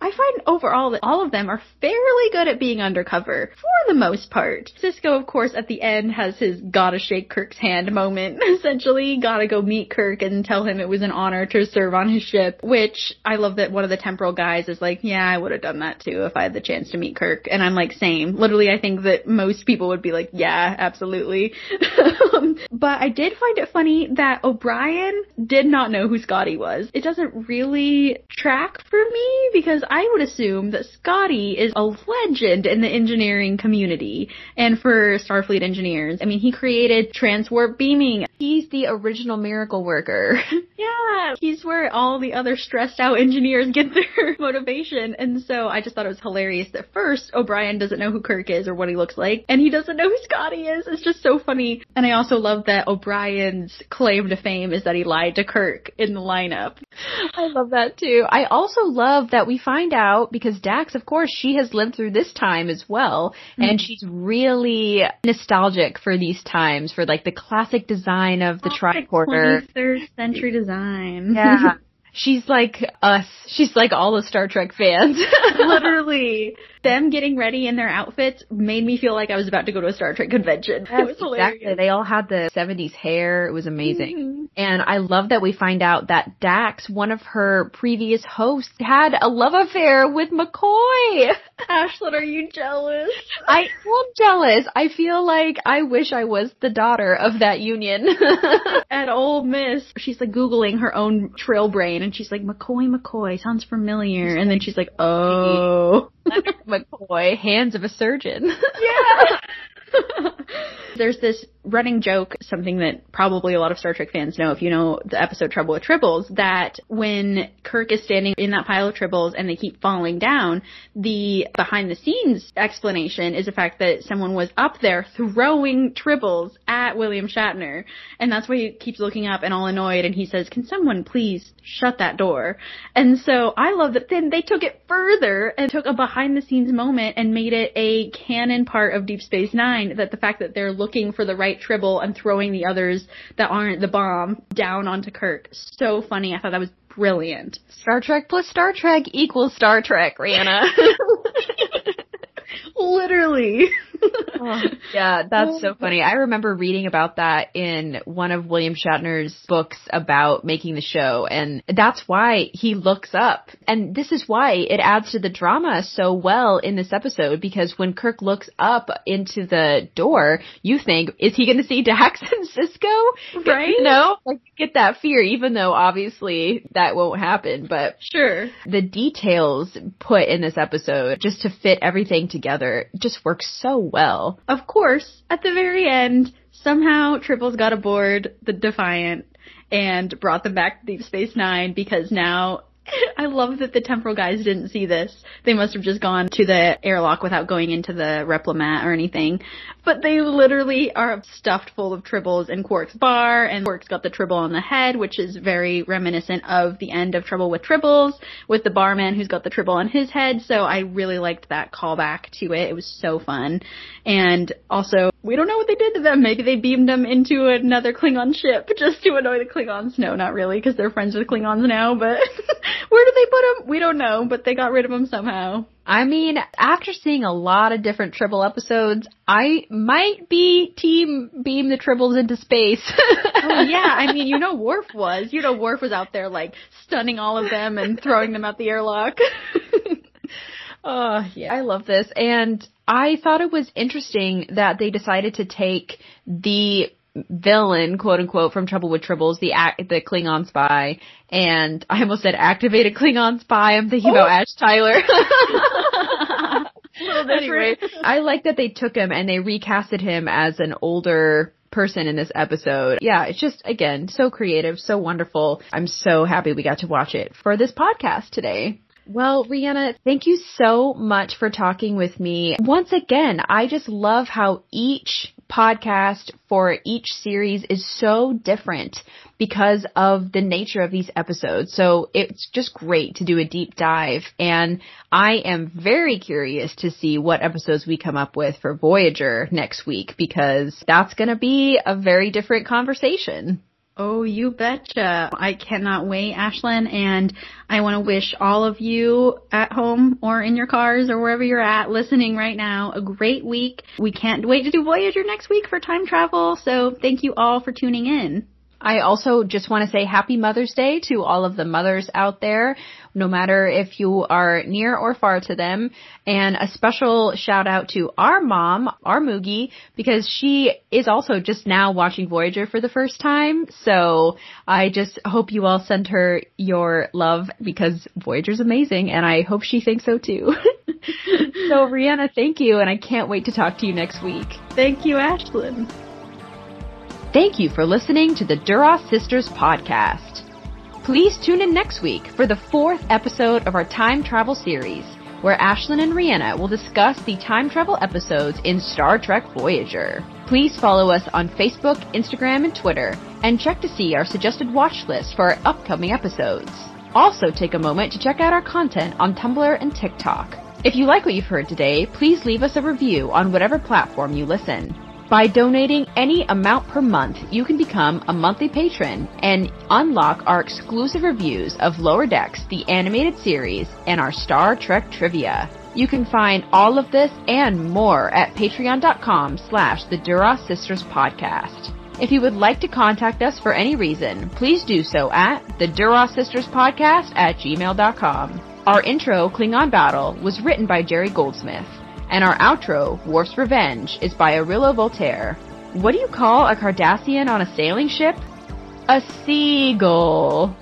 I find overall that all of them are fairly good at being undercover, for the most part. Sisko, of course, at the end has his gotta shake Kirk's hand moment. Essentially, gotta go meet Kirk and tell him it was an honor to serve on his ship, which I love that one of the temporal guys is like, yeah, I would have done that too if I had the chance to meet Kirk. And I'm like, same. Literally, I think that most people would be like, yeah, absolutely. Um, but I did find it funny that O'Brien did not know who Scotty was. It doesn't really track for me because I would assume that Scotty is a legend in the engineering community and for Starfleet engineers. I mean, he created transwarp beaming. He's the original miracle worker. yeah, he's where all the other stressed out engineers get their motivation. And so I just thought it was hilarious that first O'Brien doesn't know who Kirk is or what he looks like, and he doesn't know who Scotty is. It's just so funny. And I also love that O'Brien's claim to fame is that he lied to Kirk in the lineup. I love that too. I also love that we find out because Dax, of course, she has lived through this time as well, mm-hmm. and she's really nostalgic for these times, for like the classic design of the tricorder. 23rd century design. Yeah. She's like us. She's like all the Star Trek fans. Literally. Them getting ready in their outfits made me feel like I was about to go to a Star Trek convention. Yes, it was hilarious. Exactly. They all had the 70s hair. It was amazing. Mm-hmm. And I love that we find out that Dax, one of her previous hosts, had a love affair with McCoy. Ashlyn, are you jealous? I am jealous. I feel like I wish I was the daughter of that union. At Ole Miss, she's like Googling her own Trill brain and she's like, McCoy, McCoy, sounds familiar. And then she's like, oh. McCoy, hands of a surgeon. yeah. There's this running joke, something that probably a lot of Star Trek fans know if you know the episode Trouble with Tribbles, that when Kirk is standing in that pile of tribbles and they keep falling down, the behind the scenes explanation is the fact that someone was up there throwing tribbles at William Shatner. And that's why he keeps looking up and all annoyed and he says, can someone please shut that door? And so I love that then they took it further and took a behind the scenes moment and made it a canon part of Deep Space Nine that the fact that they're looking for the right Tribble and throwing the others that aren't the bomb down onto Kirk. So funny. I thought that was brilliant. Star Trek plus Star Trek equals Star Trek, Rhianna. Literally. Yeah, that's so funny. I remember reading about that in one of William Shatner's books about making the show, and that's why he looks up. And this is why it adds to the drama so well in this episode, because when Kirk looks up into the door, you think, is he going to see Dax and Sisko? Right? No, like get that fear, even though obviously that won't happen. But sure, the details put in this episode just to fit everything together just works so well. Of course, at the very end, somehow Tribbles got aboard the Defiant and brought them back to Deep Space Nine because now I love that the temporal guys didn't see this. They must have just gone to the airlock without going into the replimat or anything. But they literally are stuffed full of tribbles in Quark's bar, and Quark's got the tribble on the head, which is very reminiscent of the end of Trouble with Tribbles, with the barman who's got the tribble on his head. So I really liked that callback to it. It was so fun. And also, we don't know what they did to them. Maybe they beamed them into another Klingon ship just to annoy the Klingons. No, not really, because they're friends with Klingons now, but where did they put them? We don't know, but they got rid of them somehow. I mean, after seeing a lot of different Tribble episodes, I might be team beam the Tribbles into space. oh yeah, I mean, you know Worf was. You know Worf was out there like stunning all of them and throwing them out the airlock. oh, yeah, I love this. And I thought it was interesting that they decided to take the villain, quote unquote, from Trouble with Tribbles, the the Klingon spy, and I almost said activated Klingon spy. I'm thinking oh. about Ash Tyler. anyway, I like that they took him and they recasted him as an older person in this episode. Yeah, it's just again so creative, so wonderful. I'm so happy we got to watch it for this podcast today. Well, Rhianna, thank you so much for talking with me. Once again, I just love how each podcast for each series is so different because of the nature of these episodes. So it's just great to do a deep dive. And I am very curious to see what episodes we come up with for Voyager next week because that's going to be a very different conversation. Oh, you betcha. I cannot wait, Ashlyn, and I want to wish all of you at home or in your cars or wherever you're at listening right now a great week. We can't wait to do Voyager next week for time travel, so thank you all for tuning in. I also just want to say happy Mother's Day to all of the mothers out there, no matter if you are near or far to them. And a special shout out to our mom, our Moogie, because she is also just now watching Voyager for the first time. So I just hope you all send her your love because Voyager's amazing and I hope she thinks so too. so Rhianna, thank you and I can't wait to talk to you next week. Thank you, Ashlyn. Thank you for listening to the Duras Sisters podcast. Please tune in next week for the fourth episode of our time travel series, where Ashlyn and Rhianna will discuss the time travel episodes in Star Trek Voyager. Please follow us on Facebook, Instagram, and Twitter, and check to see our suggested watch list for our upcoming episodes. Also take a moment to check out our content on Tumblr and TikTok. If you like what you've heard today, please leave us a review on whatever platform you listen. By donating any amount per month, you can become a monthly patron and unlock our exclusive reviews of Lower Decks, the animated series, and our Star Trek trivia. You can find all of this and more at patreon.com slash the Duras Sisters podcast. If you would like to contact us for any reason, please do so at the Duras Sisters podcast at gmail.com. Our intro, Klingon Battle, was written by Jerry Goldsmith. And our outro, Worf's Revenge, is by Aurelio Voltaire. What do you call a Cardassian on a sailing ship? A seagull.